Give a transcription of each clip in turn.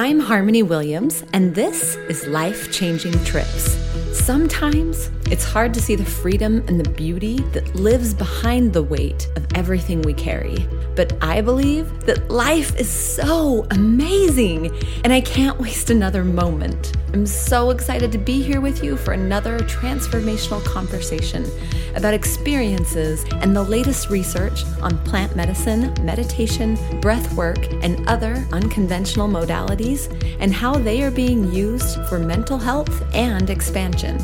I'm Harmony Williams, and this is Life Changing Trips. Sometimes it's hard to see the freedom and the beauty that lives behind the weight of everything we carry. But I believe that life is so amazing, and I can't waste another moment. I'm so excited to be here with you for another transformational conversation about experiences and the latest research on plant medicine, meditation, breath work, and other unconventional modalities, and how they are being used for mental health and expansion.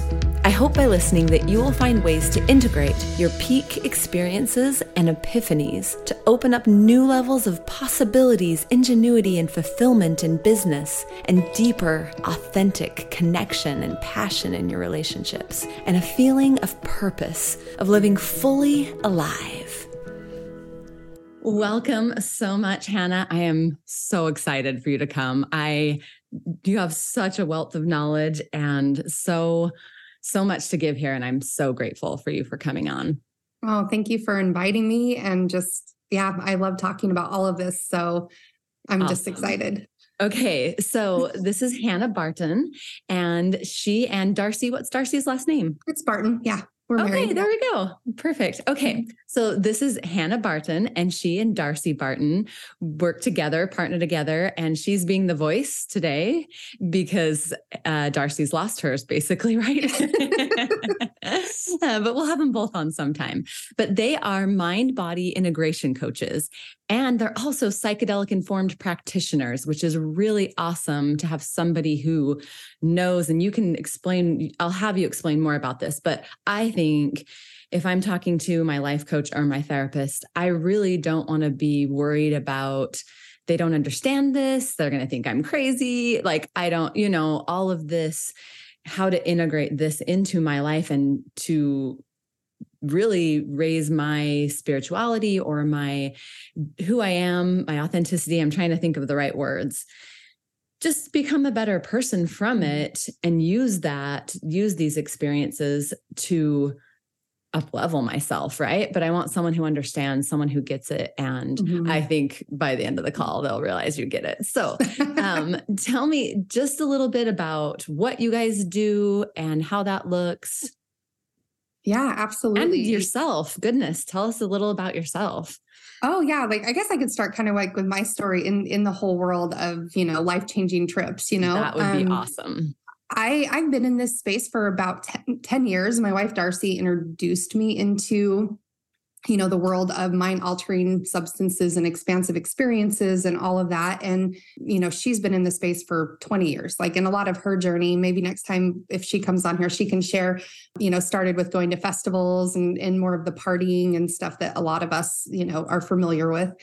I hope by listening that you will find ways to integrate your peak experiences and epiphanies to open up new levels of possibilities, ingenuity, and fulfillment in business, and deeper, authentic connection and passion in your relationships, and a feeling of purpose, of living fully alive. Welcome so much, Hannah. I am so excited for you to come. I you have such a wealth of knowledge and so so much to give here. And I'm so grateful for you for coming on. Oh, thank you for inviting me. And just, yeah, I love talking about all of this. So I'm awesome. just excited. Okay, so this is Hannah Barton, and she and Darcy. What's Darcy's last name? It's Barton. Yeah. We're okay, there we go. Perfect. Okay. So this is Hannah Barton, and she and Darcy Barton work together, partner together, and she's being the voice today because uh, Darcy's lost hers, basically, right? uh, but we'll have them both on sometime. But they are mind body integration coaches, and they're also psychedelic informed practitioners, which is really awesome to have somebody who knows. And you can explain, I'll have you explain more about this. But I think if I'm talking to my life coach or my therapist, I really don't want to be worried about they don't understand this. They're going to think I'm crazy. Like, I don't, you know, all of this, how to integrate this into my life and to really raise my spirituality or my who I am, my authenticity. I'm trying to think of the right words. Just become a better person from mm-hmm. it and use that, use these experiences to up level myself, right? But I want someone who understands, someone who gets it. And mm-hmm. I think by the end of the call, they'll realize you get it. So um, tell me just a little bit about what you guys do and how that looks. Yeah, absolutely. And yourself. Goodness, tell us a little about yourself. Oh yeah, like I guess I could start kind of like with my story in in the whole world of, you know, life-changing trips, you know. That would um, be awesome. I I've been in this space for about 10, 10 years. My wife Darcy introduced me into you know the world of mind altering substances and expansive experiences and all of that. And you know she's been in the space for 20 years like in a lot of her journey. Maybe next time if she comes on here she can share you know started with going to festivals and and more of the partying and stuff that a lot of us you know are familiar with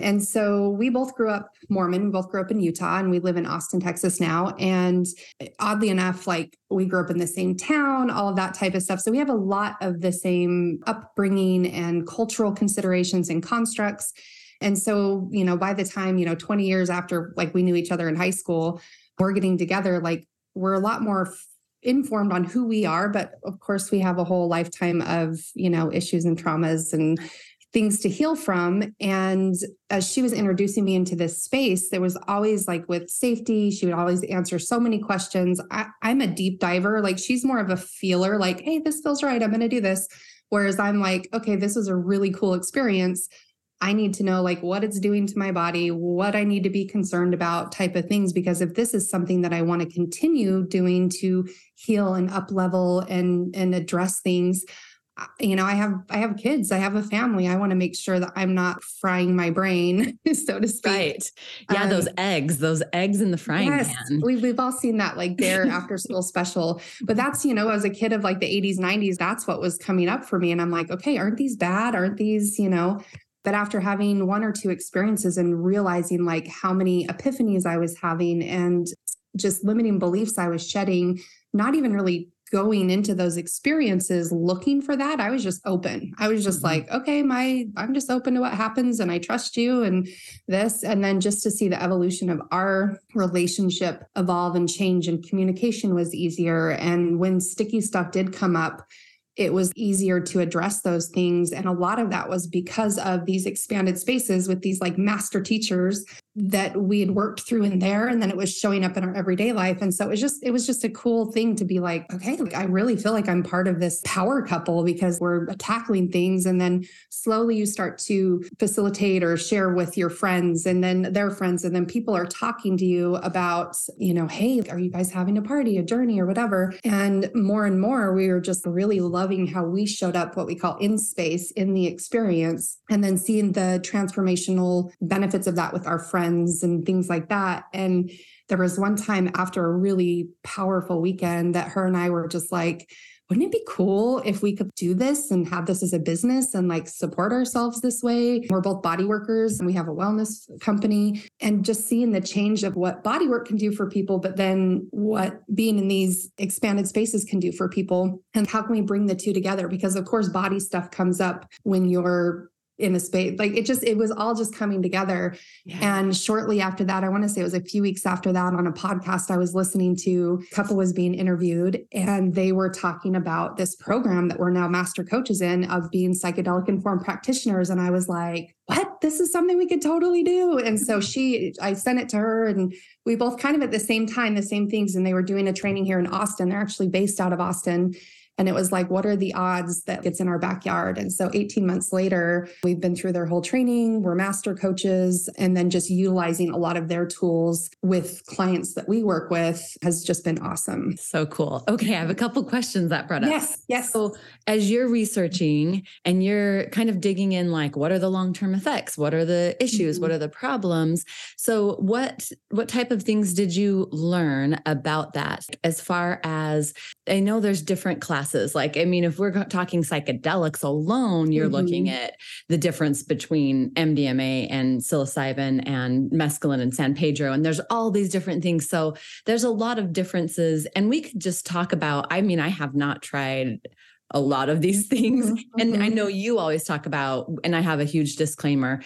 and so we both grew up Mormon. We both grew up in Utah and we live in Austin, Texas now. And eh, oddly enough, like we grew up in the same town, all of that type of stuff. So we have a lot of the same upbringing and cultural considerations and constructs. And so, you know, by the time, you know, 20 years after like we knew each other in high school, we're getting together, like we're a lot more informed on who we are but of course we have a whole lifetime of you know issues and traumas and things to heal from. And as she was introducing me into this space, there was always like with safety, she would always answer so many questions. I, am a deep diver. Like she's more of a feeler, like, hey, this feels right. I'm going to do this. Whereas I'm like, okay, this was a really cool experience. I need to know like what it's doing to my body, what I need to be concerned about type of things because if this is something that I want to continue doing to heal and up level and and address things, you know i have i have kids i have a family. I want to make sure that i'm not frying my brain so to speak. Right. Yeah um, those eggs those eggs in the frying yes, pan. we've, we've all seen that like their after school special. But that's you know as a kid of like the 80s 90s that's what was coming up for me and i'm like okay aren't these bad? Aren't these you know? But after having one or two experiences and realizing like how many epiphanies i was having and just limiting beliefs i was shedding not even really going into those experiences looking for that i was just open i was just mm-hmm. like okay my i'm just open to what happens and i trust you and this and then just to see the evolution of our relationship evolve and change and communication was easier and when sticky stuff did come up it was easier to address those things. And a lot of that was because of these expanded spaces with these like master teachers that we had worked through in there and then it was showing up in our everyday life. And so it was just it was just a cool thing to be like okay like, i really feel like i'm part of this power couple because we're tackling things. And then slowly you start to facilitate or share with your friends and then their friends and then people are talking to you about you know hey are you guys having a party a journey or whatever? And more and more we were just really loving how we showed up what we call in space in the experience and then seeing the transformational benefits of that with our friends and things like that. And there was one time after a really powerful weekend that her and I were just like, wouldn't it be cool if we could do this and have this as a business and like support ourselves this way? We're both body workers and we have a wellness company and just seeing the change of what body work can do for people, but then what being in these expanded spaces can do for people. And how can we bring the two together? Because of course, body stuff comes up when you're in a space like it just it was all just coming together. Yeah. and shortly after that i want to say it was a few weeks after that on a podcast i was listening to a couple was being interviewed and they were talking about this program that we're now master coaches in of being psychedelic informed practitioners. And i was like what? This is something we could totally do. And so mm-hmm. she i sent it to her and we both kind of at the same time the same things. And they were doing a training here in austin. They're actually based out of austin and it was like, what are the odds that it's in our backyard? And so 18 months later, we've been through their whole training. We're master coaches. And then just utilizing a lot of their tools with clients that we work with has just been awesome. So cool. Okay. I have a couple questions that brought up. Yes. Yes. So as you're researching and you're kind of digging in, like, what are the long-term effects? What are the issues? Mm-hmm. What are the problems? So what, what type of things did you learn about that as far as I know there's different classes. Like, I mean, if we're talking psychedelics alone, you're mm-hmm. looking at the difference between MDMA and psilocybin and mescaline and San Pedro. And there's all these different things. So there's a lot of differences. And we could just talk about, I mean, I have not tried a lot of these things. Mm-hmm. And I mm-hmm. know you always talk about, and I have a huge disclaimer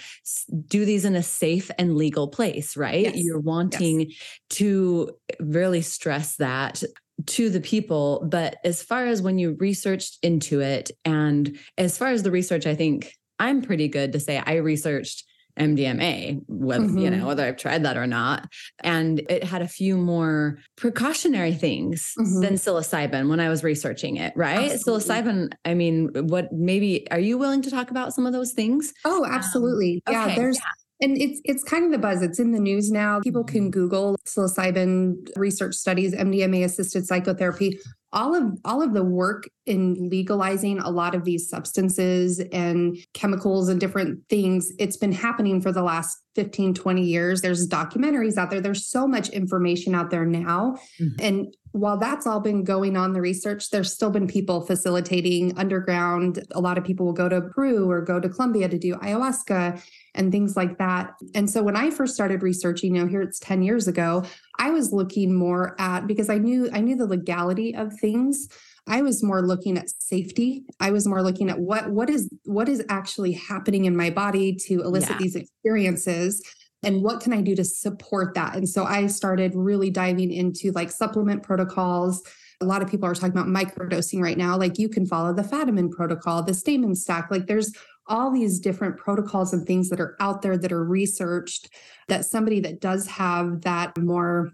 do these in a safe and legal place, right? Yes. You're wanting yes. to really stress that to the people. But as far as when you researched into it, and as far as the research, I think I'm pretty good to say I researched MDMA, whether mm-hmm. you know whether I've tried that or not, and it had a few more precautionary things mm-hmm. than psilocybin when I was researching it. Right, absolutely. psilocybin. I mean, what maybe are you willing to talk about some of those things? Oh, absolutely. Um, yeah, okay, there's. Yeah and it's it's kind of the buzz. It's in the news now. People can mm-hmm. Google psilocybin research studies, MDMA assisted psychotherapy. All of all of the work in legalizing a lot of these substances and chemicals and different things, it's been happening for the last 15, 20 years. There's documentaries out there. There's so much information out there now. Mm-hmm. And while that's all been going on the research, there's still been people facilitating underground. A lot of people will go to Peru or go to Colombia to do ayahuasca and things like that. And so when I first started researching, you know, here it's 10 years ago, I was looking more at because I knew I knew the legality of things. I was more looking at safety. I was more looking at what what is what is actually happening in my body to elicit yeah. these experiences and what can I do to support that? And so I started really diving into like supplement protocols. A lot of people are talking about microdosing right now. Like you can follow the Fadiman protocol, the Stamets stack. Like there's all these different protocols and things that are out there that are researched that somebody that does have that more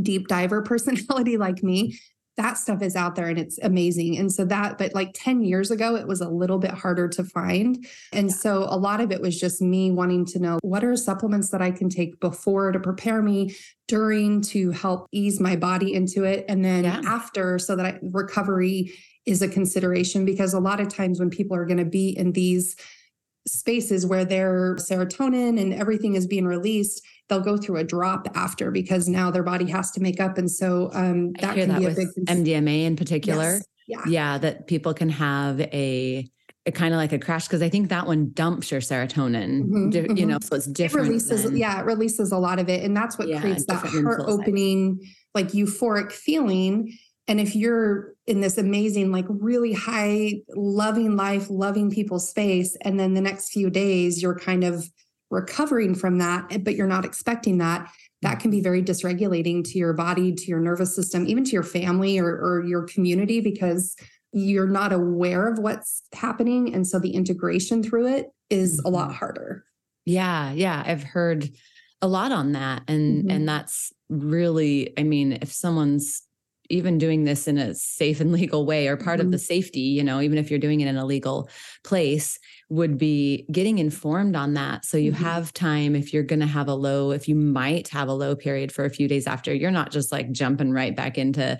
deep diver personality like me that stuff is out there and it's amazing. And so that, but like 10 years ago, it was a little bit harder to find. And so a lot of it was just me wanting to know what are supplements that I can take before to prepare me, during to help ease my body into it, and then yeah. after so that I, recovery is a consideration. Because a lot of times when people are going to be in these spaces where their serotonin and everything is being released, they'll go through a drop after because now their body has to make up. And so um, that can that be a big MDMA in particular. Yes. Yeah. yeah, that people can have a kind of like a crash because I think that one dumps your serotonin. Mm-hmm, you mm-hmm. know, so it's different. It releases, than, yeah, it releases a lot of it, and that's what yeah, creates that heart opening, like euphoric feeling. And if you're in this amazing, like really high, loving life, loving people space, and then the next few days you're kind of recovering from that, but you're not expecting that, that can be very dysregulating to your body, to your nervous system, even to your family or, or your community, because you're not aware of what's happening. And so the integration through it is mm-hmm. a lot harder. Yeah. Yeah. I've heard a lot on that. And mm-hmm. and that's really, I mean, if someone's even doing this in a safe and legal way or part mm-hmm. of the safety, you know, even if you're doing it in a legal place, would be getting informed on that. So you mm-hmm. have time if you're going to have a low, if you might have a low period for a few days after, you're not just like jumping right back into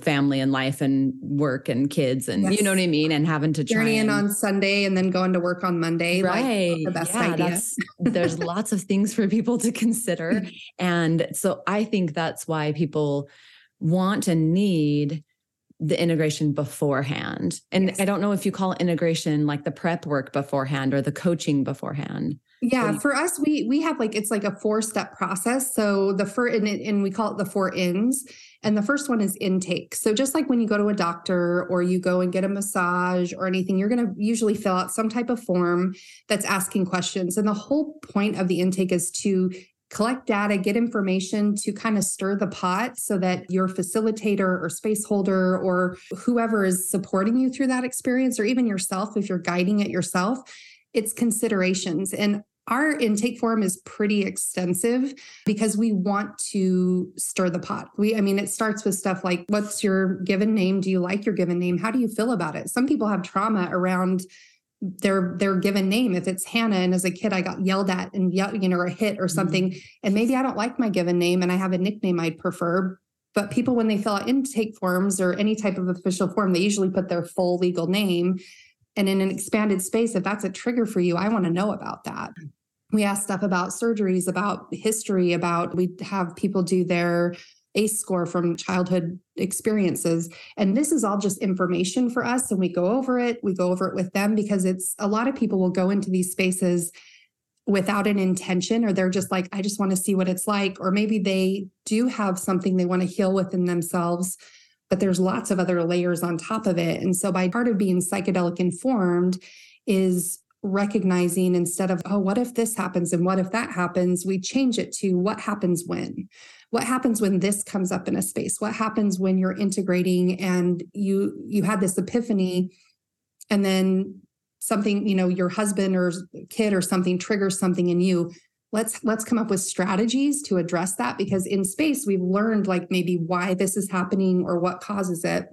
family and life and work and kids and yes. you know what I mean and having to journey in on Sunday and then going to work on Monday right like, the best yeah, idea there's lots of things for people to consider and so I think that's why people want and need the integration beforehand. And yes. I don't know if you call integration like the prep work beforehand or the coaching beforehand. Yeah, for us, we we have like it's like a four step process. So the first and, and we call it the four ins. And the first one is intake. So just like when you go to a doctor or you go and get a massage or anything, you're going to usually fill out some type of form that's asking questions. And the whole point of the intake is to collect data, get information to kind of stir the pot so that your facilitator or space holder or whoever is supporting you through that experience, or even yourself, if you're guiding it yourself, it's considerations. And our intake form is pretty extensive because we want to stir the pot. We, I mean, it starts with stuff like what's your given name? Do you like your given name? How do you feel about it? Some people have trauma around their their given name if it's hannah and as a kid i got yelled at and you know or a hit or mm-hmm. something mm-hmm. and maybe i don't like my given name and i have a nickname i'd prefer but people when they fill out intake forms or any type of official form they usually put their full legal name and in an expanded space if that's a trigger for you i want to know about that we ask stuff about surgeries about history about we have people do their ACE score from childhood experiences. And this is all just information for us. And we go over it, we go over it with them because it's a lot of people will go into these spaces without an intention, or they're just like, I just want to see what it's like. Or maybe they do have something they want to heal within themselves, but there's lots of other layers on top of it. And so, by part of being psychedelic informed, is recognizing instead of, oh, what if this happens and what if that happens, we change it to what happens when what happens when this comes up in a space? What happens when you're integrating and you you had this epiphany and then something you know your husband or kid or something triggers something in you. Let's let's come up with strategies to address that because in space we've learned like maybe why this is happening or what causes it.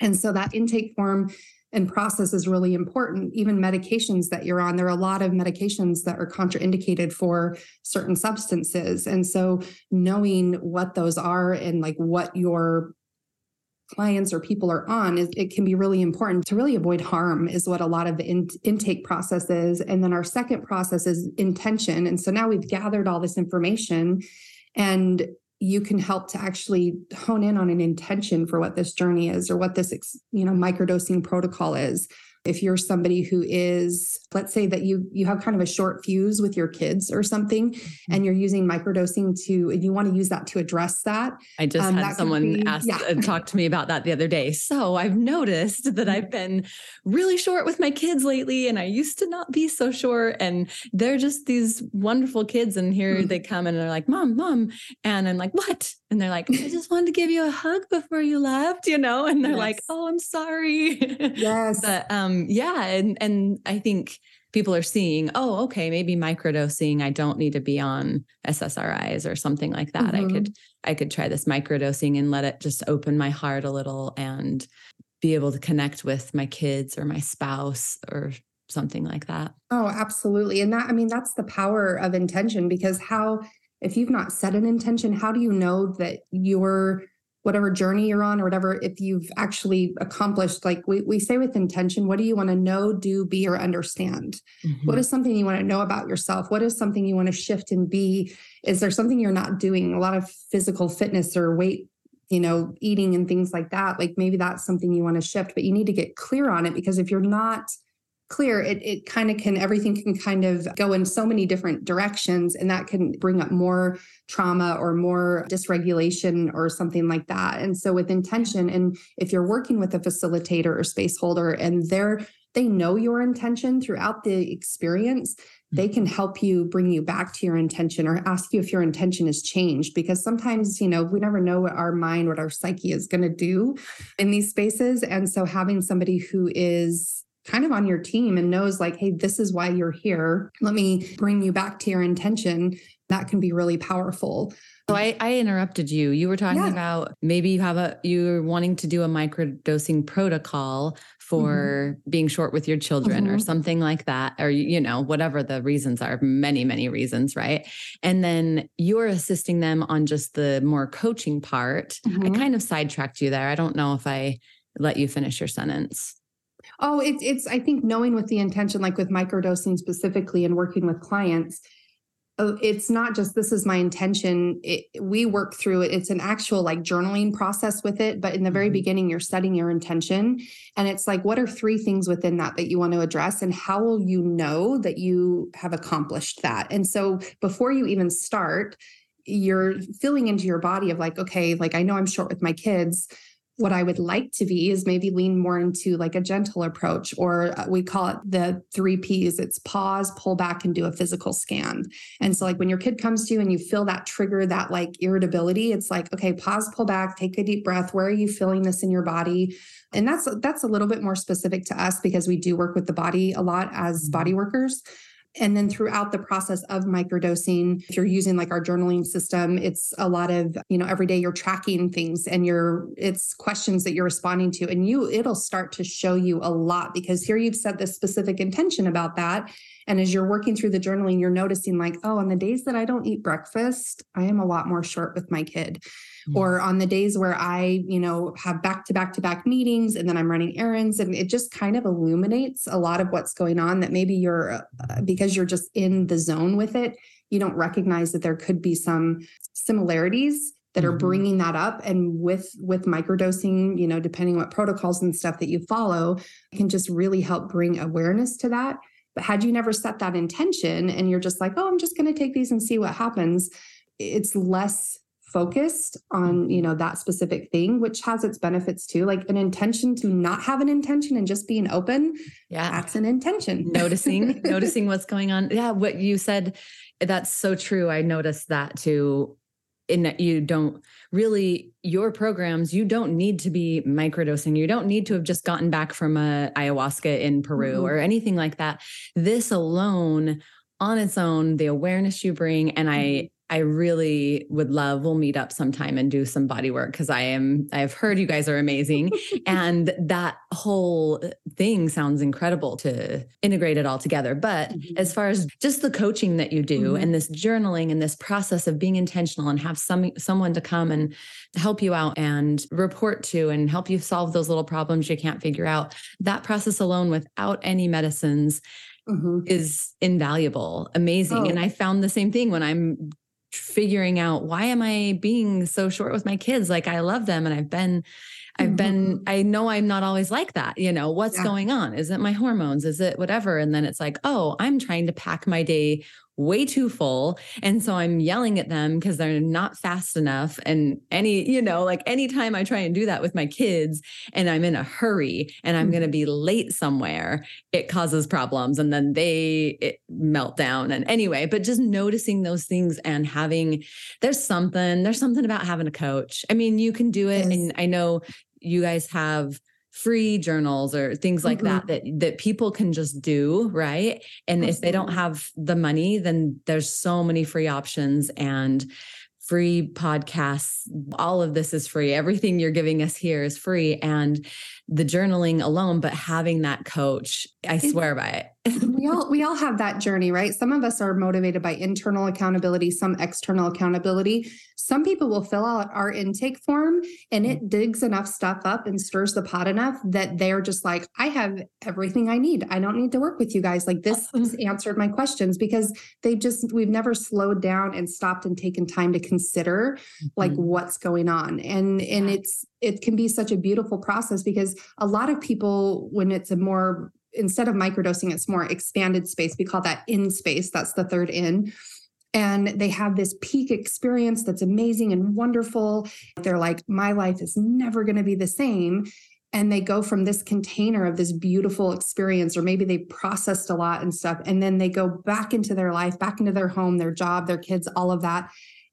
And so that intake form and process is really important. Even medications that you're on, there are a lot of medications that are contraindicated for certain substances. And so knowing what those are and like what your clients or people are on is it can be really important to really avoid harm is what a lot of the in- intake process is and then our second process is intention and so now we've gathered all this information and you can help to actually hone in on an intention for what this journey is or what this you know microdosing protocol is if you're somebody who is let's say that you you have kind of a short fuse with your kids or something mm-hmm. and you're using microdosing to and you want to use that to address that i just um, had someone be, ask yeah. uh, talk to me about that the other day so i've noticed that i've been really short with my kids lately and i used to not be so short and they're just these wonderful kids and here mm-hmm. they come and they're like mom mom and i'm like what and they're like i just wanted to give you a hug before you left you know and they're yes. like oh i'm sorry yes but um um, yeah, and and I think people are seeing, oh, okay, maybe microdosing. I don't need to be on SSRIs or something like that. Mm-hmm. I could I could try this microdosing and let it just open my heart a little and be able to connect with my kids or my spouse or something like that. Oh, absolutely. And that I mean that's the power of intention because how if you've not set an intention, how do you know that you're whatever journey you're on or whatever if you've actually accomplished like we, we say with intention what do you want to know do be or understand? Mm-hmm. what is something you want to know about yourself? What is something you want to shift and be? Is there something you're not doing? A lot of physical fitness or weight you know eating and things like that like maybe that's something you want to shift but you need to get clear on it because if you're not clear, it, it kind of can, everything can kind of go in so many different directions. And that can bring up more trauma or more dysregulation or something like that. And so with intention, and if you're working with a facilitator or space holder and they're they know your intention throughout the experience hmm. they can help you bring you back to your intention or ask you if your intention has changed because sometimes you know we never know what our mind what our psyche is going to do in these spaces and so having somebody who is kind of on your team and knows like hey this is why you're here let me bring you back to your intention that can be really powerful so I, I interrupted you. You were talking yeah. about maybe you have a you're wanting to do a microdosing protocol for mm-hmm. being short with your children mm-hmm. or something like that, or you know, whatever the reasons are, many, many reasons, right? And then you're assisting them on just the more coaching part. Mm-hmm. I kind of sidetracked you there. I don't know if I let you finish your sentence. Oh, it's it's I think knowing with the intention, like with microdosing specifically and working with clients, Oh, it's not just this is my intention. It, we work through it. It's an actual like journaling process with it but in the very mm-hmm. beginning you're setting your intention. And it's like what are three things within that that you want to address? And how will you know that you have accomplished that? And so before you even start you're feeling into your body of like okay like i know i'm short with my kids what I would like to be is maybe lean more into like a gentle approach, or uh, we call it the three P's it's pause, pull back, and do a physical scan. And so, like when your kid comes to you and you feel that trigger, that like irritability, it's like, okay, pause, pull back, take a deep breath. Where are you feeling this in your body? And that's that's a little bit more specific to us because we do work with the body a lot as body mm-hmm. workers. And then throughout the process of microdosing, if you're using like our journaling system, it's a lot of, you know, every day you're tracking things and you're, it's questions that you're responding to. And you, it'll start to show you a lot because here you've set this specific intention about that. And as you're working through the journaling, you're noticing like, oh, on the days that I don't eat breakfast, I am a lot more short with my kid. Mm-hmm. Or on the days where I, you know, have back to back to back meetings and then I'm running errands and it just kind of illuminates a lot of what's going on that maybe you're, uh, because you're just in the zone with it, you don't recognize that there could be some similarities that are mm-hmm. bringing that up and with with microdosing you know depending what protocols and stuff that you follow can just really help bring awareness to that but had you never set that intention and you're just like, oh, I'm just going to take these and see what happens, it's less focused on you know that specific thing which has its benefits too. Like an intention to not have an intention and just being open yeah. that's an intention. Noticing noticing what's going on. Yeah what you said that's so true. I noticed that too in that you don't really your programs you don't need to be microdosing. You don't need to have just gotten back from a ayahuasca in peru mm-hmm. or anything like that. This alone on its own the awareness you bring and i mm-hmm. I really would love we'll meet up sometime and do some body work because I am I've heard you guys are amazing and that whole thing sounds incredible to integrate it all together. But mm-hmm. as far as just the coaching that you do mm-hmm. and this journaling and this process of being intentional and have some someone to come and help you out and report to and help you solve those little problems you can't figure out, that process alone without any medicines Mm-hmm. is invaluable, amazing. Oh. And I found the same thing when I'm figuring out why am I being so short with my kids? Like I love them and I've been I've mm-hmm. been I know I'm not always like that. You know, what's yeah. going on? Is it my hormones? Is it whatever? And then it's like, "Oh, I'm trying to pack my day way too full. And so I'm yelling at them because they're not fast enough. And any, you know, like anytime I try and do that with my kids and I'm in a hurry and I'm mm-hmm. going to be late somewhere, it causes problems. And then they melt down. And anyway, but just noticing those things and having, there's something, there's something about having a coach. I mean, you can do it. Yes. And I know you guys have free journals or things like mm-hmm. that that that people can just do right? And if they don't have the money then there's so many free options and free podcasts. All of this is free. Everything you're giving us here is free. And the journaling alone but having that coach i swear by it. We all we all have that journey right? Some of us are motivated by internal accountability some external accountability. Some people will fill out our intake form and it digs enough stuff up and stirs the pot enough that they're just like i have everything i need. I don't need to work with you guys. Like this has answered my questions because they just we've never slowed down and stopped and taken time to consider like mm-hmm. what's going on. And and it's it can be such a beautiful process because a lot of people when it's a more instead of microdosing, it's more expanded space. We call that in space. That's the third in. And they have this peak experience that's amazing and wonderful. They're like, my life is never going to be the same. and they go from this container of this beautiful experience or maybe they processed a lot and stuff and then they go back into their life back into their home their job their kids all of that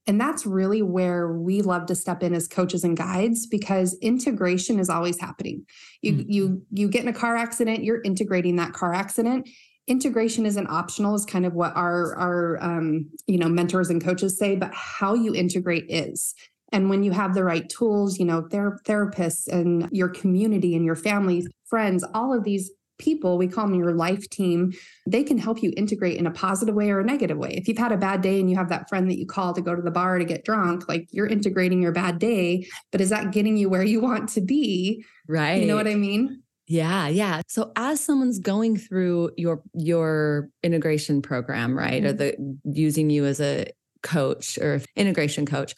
and that's really where we love to step in as coaches and guides because integration is always happening. You mm-hmm. you you get in a car accident you're integrating that car accident. Integration isn't optional is kind of what our our um, you know mentors and coaches say but how you integrate is. And when you have the right tools, you know, their therapists and your community and your family, friends, all of these people, we call them your life team, they can help you integrate in a positive way or a negative way. If you've had a bad day and you have that friend that you call to go to the bar to get drunk, like you're integrating your bad day, but is that getting you where you want to be? Right. You know what I mean? Yeah, yeah. So as someone's going through your your integration program, right? Mm-hmm. Or the using you as a coach or integration coach,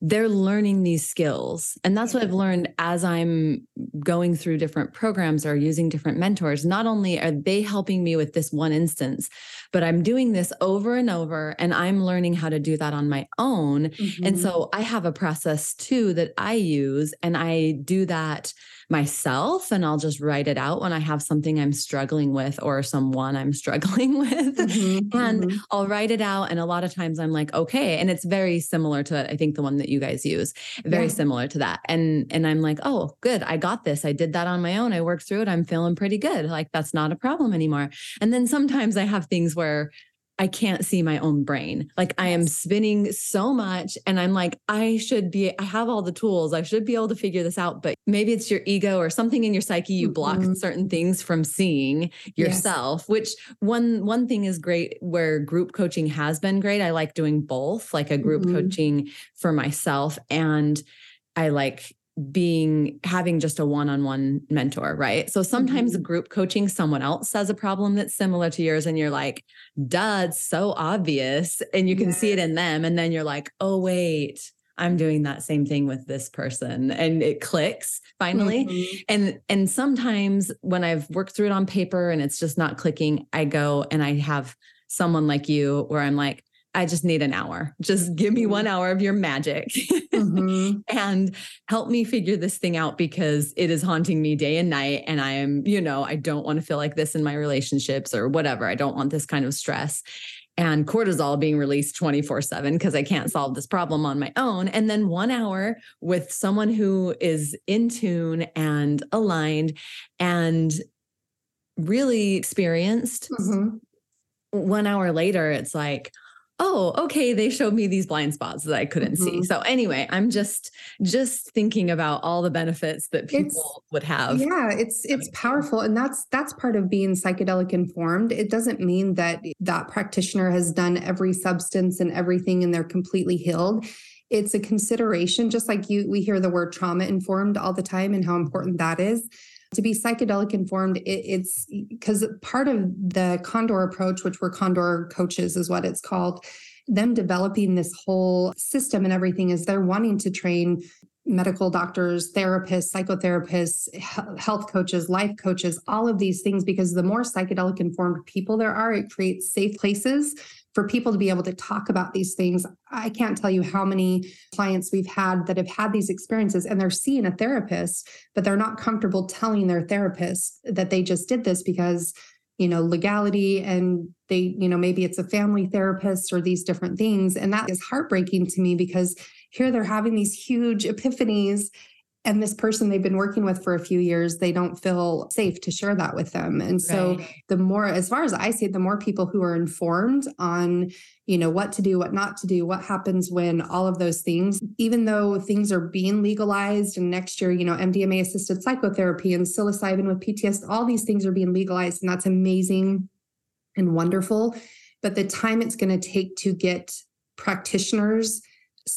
they're learning these skills. And that's what I've learned as I'm going through different programs or using different mentors. Not only are they helping me with this one instance, but I'm doing this over and over and I'm learning how to do that on my own. Mm-hmm. And so I have a process too that I use and I do that myself and I'll just write it out when I have something I'm struggling with or someone I'm struggling with. Mm-hmm, and mm-hmm. I'll write it out. And a lot of times I'm like, okay. And it's very similar to, I think, the one that you guys use, very yeah. similar to that. And, and I'm like, oh, good. I got this. I did that on my own. I worked through it. I'm feeling pretty good. Like that's not a problem anymore. And then sometimes I have things where I can't see my own brain. Like I am spinning so much and I'm like, I should be, I have all the tools. I should be able to figure this out. But maybe it's your ego or something in your psyche. You block mm-hmm. certain things from seeing yourself, yes. which one, one thing is great where group coaching has been great. I like doing both, like a group mm-hmm. coaching for myself and I like being having just a one-on-one mentor right so sometimes mm-hmm. group coaching someone else has a problem that's similar to yours and you're like duh it's so obvious and you can see it in them and then you're like oh wait i'm doing that same thing with this person and it clicks finally mm-hmm. and and sometimes when i've worked through it on paper and it's just not clicking i go and i have someone like you where i'm like I just need an hour. Just give me one mm-hmm. hour of your magic mm-hmm. and help me figure this thing out because it is haunting me day and night. And I am, you know, I don't want to feel like this in my relationships or whatever. I don't want this kind of stress and cortisol being released 24 7 because I can't solve this problem on my own. And then one hour with someone who is in tune and aligned and really experienced. Mm-hmm. One hour later, it's like, oh okay they showed me these blind spots that i couldn't mm-hmm. see so anyway i'm just just thinking about all the benefits that people it's, would have yeah it's it's powerful and that's that's part of being psychedelic informed. It doesn't mean that that practitioner has done every substance and everything and they're completely healed. It's a consideration just like you we hear the word trauma informed all the time and how important that is to be psychedelic informed it, it's because part of the condor approach which we're condor coaches is what it's called them developing this whole system and everything is they're wanting to train medical doctors, therapists, psychotherapists, health coaches, life coaches, all of these things, because the more psychedelic informed people there are, it creates safe places for people to be able to talk about these things. I can't tell you how many clients we've had that have had these experiences and they're seeing a therapist, but they're not comfortable telling their therapist that they just did this because you know legality and they you know maybe it's a family therapist or these different things and that is heartbreaking to me because here they're having these huge epiphanies and this person they've been working with for a few years they don't feel safe to share that with them and so right. the more as far as i see it the more people who are informed on you know what to do what not to do what happens when all of those things even though things are being legalized and next year you know mdma assisted psychotherapy and psilocybin with ptsd all these things are being legalized and that's amazing and wonderful but the time it's going to take to get practitioners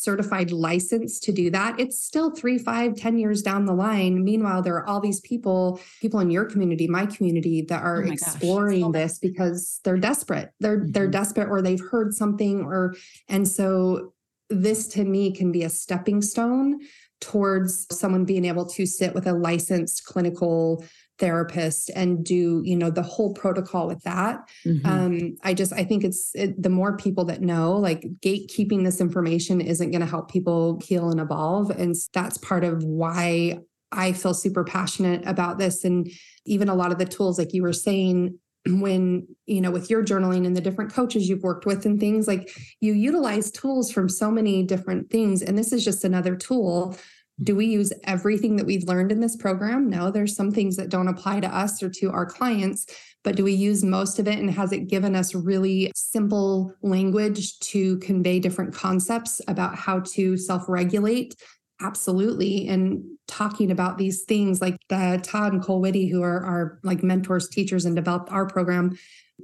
certified license to do that. It's still three five ten years down the line. Meanwhile there are all these people people in your community my community that are oh exploring gosh, this because they're desperate. They're mm-hmm. they're desperate or they've heard something or and so this to me can be a stepping stone towards someone being able to sit with a licensed clinical therapist and do you know the whole protocol with that mm-hmm. um i just i think it's it, the more people that know like gatekeeping this information isn't going to help people heal and evolve and that's part of why I feel super passionate about this. And even a lot of the tools, like you were saying, when you know with your journaling and the different coaches you've worked with and things like you utilize tools from so many different things and this is just another tool do we use everything that we've learned in this program? No there's some things that don't apply to us or to our clients but do we use most of it and has it given us really simple language to convey different concepts about how to self-regulate? Absolutely and talking about these things like the todd and Kole Whitty who are our like mentors teachers and developed our program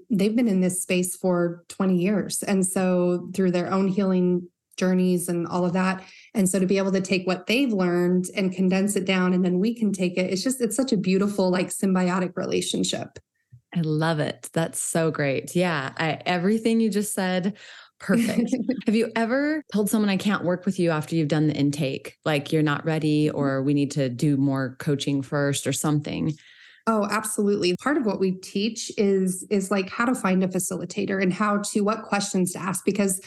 they've been in this space for 20 years and so through their own healing journeys and all of that and so to be able to take what they've learned and condense it down and then we can take it it's just it's such a beautiful like symbiotic relationship i love it that's so great yeah I, everything you just said Perfect. Have you ever told someone I can't work with you after you've done the intake? Like you're not ready or we need to do more coaching first or something? Oh, absolutely. Part of what we teach is is like how to find a facilitator and how to what questions to ask because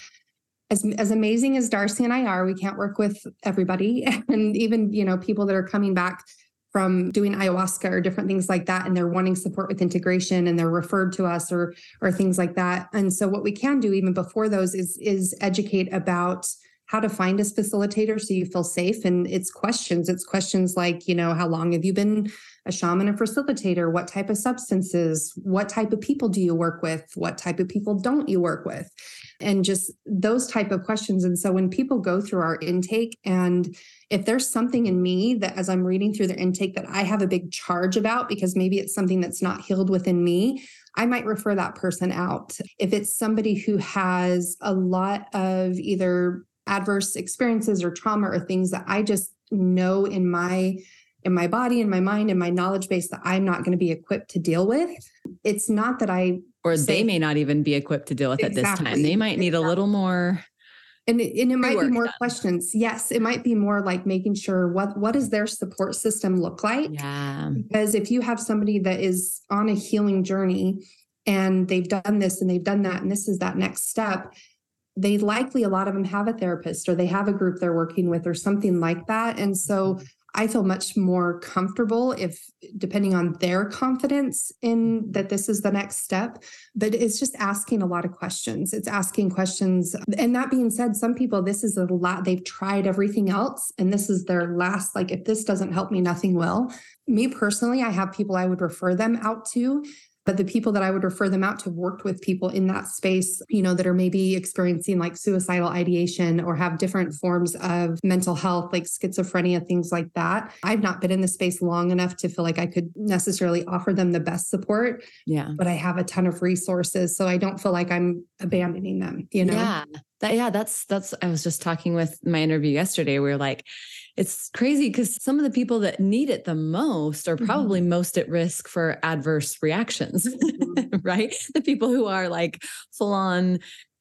as, as amazing as Darcy and I are, we can't work with everybody. And even, you know, people that are coming back from doing ayahuasca or different things like that and they're wanting support with integration and they're referred to us or or things like that. And so what we can do even before those is is educate about how to find a facilitator so you feel safe. And it's questions. It's questions like you know how long have you been a shaman or facilitator? What type of substances? What type of people do you work with? What type of people don't you work with and just those type of questions and so when people go through our intake and if there's something in me that as i'm reading through their intake that i have a big charge about because maybe it's something that's not healed within me I might refer that person out. If it's somebody who has a lot of either adverse experiences or trauma or things that I just know in my in my body in my mind in my knowledge base that I'm not going to be equipped to deal with. It's not that I or they may not even be equipped to deal with exactly, it this time. They might need exactly. a little more and it, and it might be more done. questions. Yes, it might be more like making sure what what does their support system look like? Yeah. Because if you have somebody that is on a healing journey and they've done this and they've done that and this is that next step, they likely a lot of them have a therapist or they have a group they're working with or something like that. And so mm-hmm. I feel much more comfortable if, depending on their confidence in that this is the next step. But it's just asking a lot of questions. It's asking questions. And that being said, some people, this is a lot, they've tried everything else, and this is their last, like, if this doesn't help me, nothing will. Me personally, I have people I would refer them out to but the people that I would refer them out to worked with people in that space, you know, that are maybe experiencing like suicidal ideation or have different forms of mental health, like schizophrenia, things like that. I've not been in the space long enough to feel like I could necessarily offer them the best support. Yeah. But I have a ton of resources. So I don't feel like I'm abandoning them, you know? Yeah. That, yeah, that's that's I was just talking with my interview yesterday. We are like, it's crazy because some of the people that need it the most are probably mm-hmm. most at risk for adverse reactions, mm-hmm. right? The people who are like full on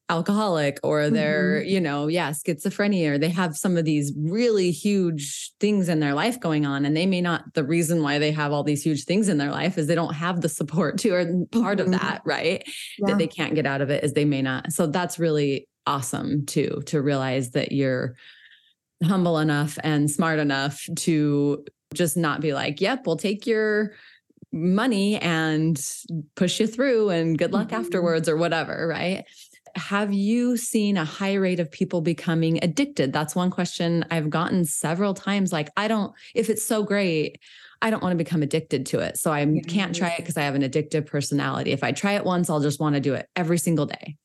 alcoholic or they're, mm-hmm. you know, yeah, schizophrenia or they have some of these really huge things in their life going on. And they may not, the reason why they have all these huge things in their life is they don't have the support to, or part mm-hmm. of that, right? Yeah. That they can't get out of it is they may not. So that's really awesome too, to realize that you're humble enough and smart enough to just not be like, yep, we'll take your money and push you through and good luck mm-hmm. afterwards or whatever, right? Have you seen a high rate of people becoming addicted? That's one question I've gotten several times. Like, I don't, if it's so great, I don't want to become addicted to it. So I can't try it because I have an addictive personality. If I try it once, I'll just want to do it every single day.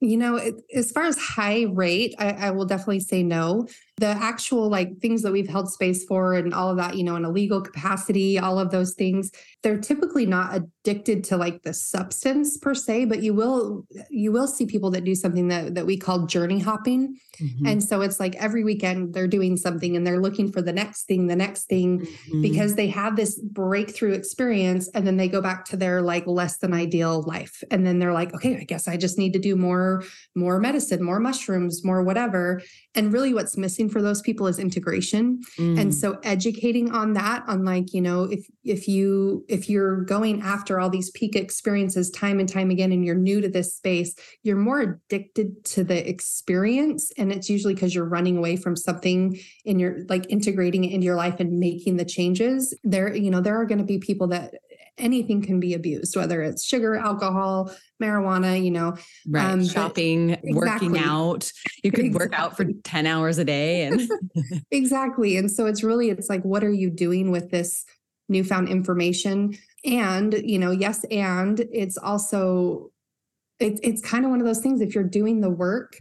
You know, as far as high rate, I, I, will definitely say no. The actual like things that we've held space for and all of that, you know, in a legal capacity, all of those things, they're typically not addicted to like the substance per se, but you will you will see people that do something that that we call journey hopping. Mm-hmm. And so it's like every weekend they're doing something and they're looking for the next thing, the next thing, mm-hmm. because they have this breakthrough experience and then they go back to their like less than ideal life. And then they're like, okay, I guess I just need to do more, more medicine, more mushrooms, more whatever. And really what's missing for those people is integration. Mm. And so educating on that, on like, you know, if if you if you're going after all these peak experiences time and time again and you're new to this space, you're more addicted to the experience. And it's usually because you're running away from something and you're like integrating it into your life and making the changes. There, you know, there are going to be people that anything can be abused, whether it's sugar, alcohol, marijuana, you know. right. um, but- Shopping, working out. You could work out for 10 hours a day. And exactly. And so it's really, it's like, what are you doing with this newfound information? And, you know, yes, and it's also, it's it's kind of one of those things. If you're doing the work,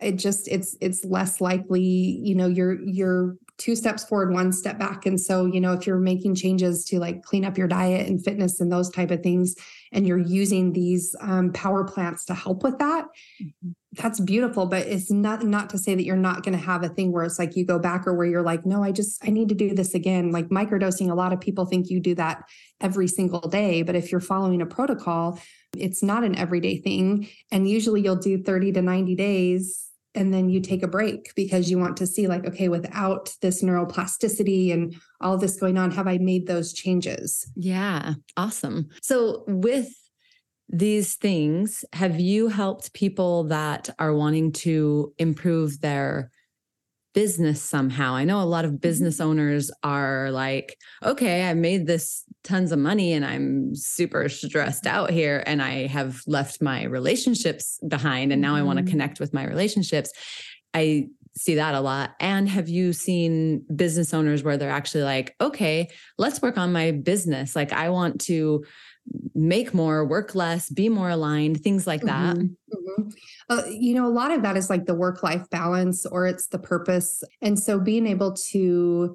it just it's it's less likely, you know, you're you're two steps forward, one step back. And so, you know, if you're making changes to like clean up your diet and fitness and those type of things, and you're using these um, power plants to help with that, that's beautiful. But it's not not to say that you're not going to have a thing where it's like you go back or where you're like, no, I just I need to do this again. Like microdosing, a lot of people think you do that every single day, but if you're following a protocol, it's not an everyday thing. And usually you'll do 30 to 90 days and then you take a break because you want to see like okay without this neuroplasticity and all this going on have i made those changes yeah, awesome. So, with these things, have you helped people that are wanting to improve their business somehow? I know a lot of mm-hmm. business owners are like, okay, I made this tons of money and I'm super stressed out here and I have left my relationships behind and now I want to connect with my relationships. I see that a lot. And have you seen business owners where they're actually like, okay, let's work on my business. Like, I want to make more, work less, be more aligned, things like that. Mhm, mhm. Uh, you know, a lot of that is like the work life balance or it's the purpose. And so being able to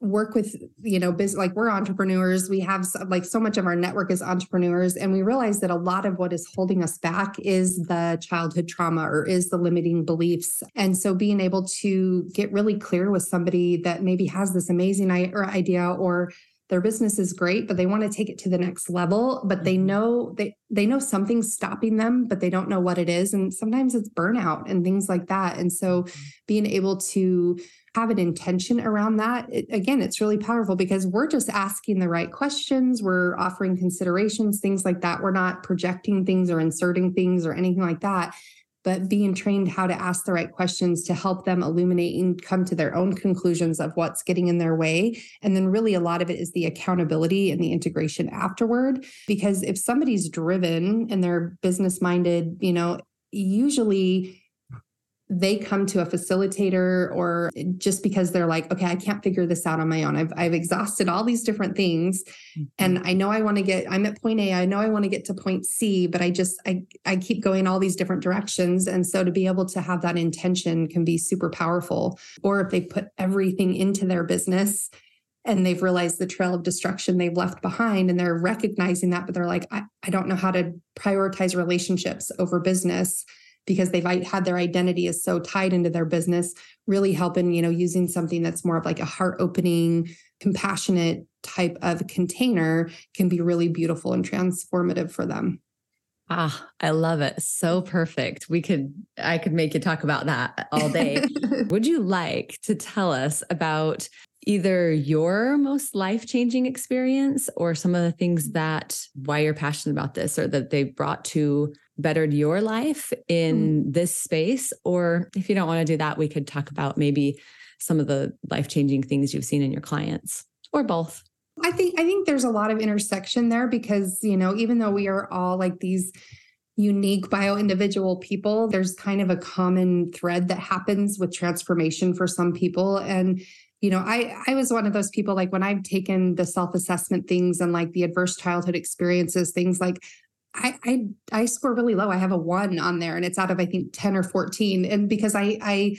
work with, you know, business, like we're entrepreneurs, we have so, like so much of our network is entrepreneurs. And we realize that a lot of what is holding us back is the childhood trauma or is the limiting beliefs. And so being able to get really clear with somebody that maybe has this amazing i- or idea or their business is great but they want to take it to the next level but they Mhm. know they they know something's stopping them but they don't know what it is and sometimes it's burnout and things like that and so being able to have an intention around that it, again it's really powerful because we're just asking the right questions we're offering considerations things like that we're not projecting things or inserting things or anything like that but being trained how to ask the right questions to help them illuminate and come to their own conclusions of what's getting in their way. And then, really, a lot of it is the accountability and the integration afterward. Because if somebody's driven and they're business minded, you know, usually they come to a facilitator or just because they're like, okay, I can't figure this out on my own. I've, I've exhausted all these different things mm-hmm. and I know I want to get, I'm at point A, I know I want to get to point C, but I just, I, I keep going all these different directions. And so to be able to have that intention can be super powerful. Or if they put everything into their business and they've realized the trail of destruction they've left behind and they're recognizing that, but they're like, I, I don't know how to prioritize relationships over business because they've had their identity is so tied into their business really helping you know using something that's more of like a heart opening compassionate type of container can be really beautiful and transformative for them Ah, I love it. So perfect. We could, I could make you talk about that all day. Would you like to tell us about either your most life changing experience or some of the things that why you're passionate about this or that they've brought to bettered your life in this space? Or if you don't want to do that, we could talk about maybe some of the life changing things you've seen in your clients or both. I think I think there's a lot of intersection there because you know even though we are all like these unique bio individual people there's kind of a common thread that happens with transformation for some people and you know I I was one of those people like when I've taken the self assessment things and like the adverse childhood experiences things like I, I I score really low. I have a one on there, and it's out of I think ten or fourteen. And because I I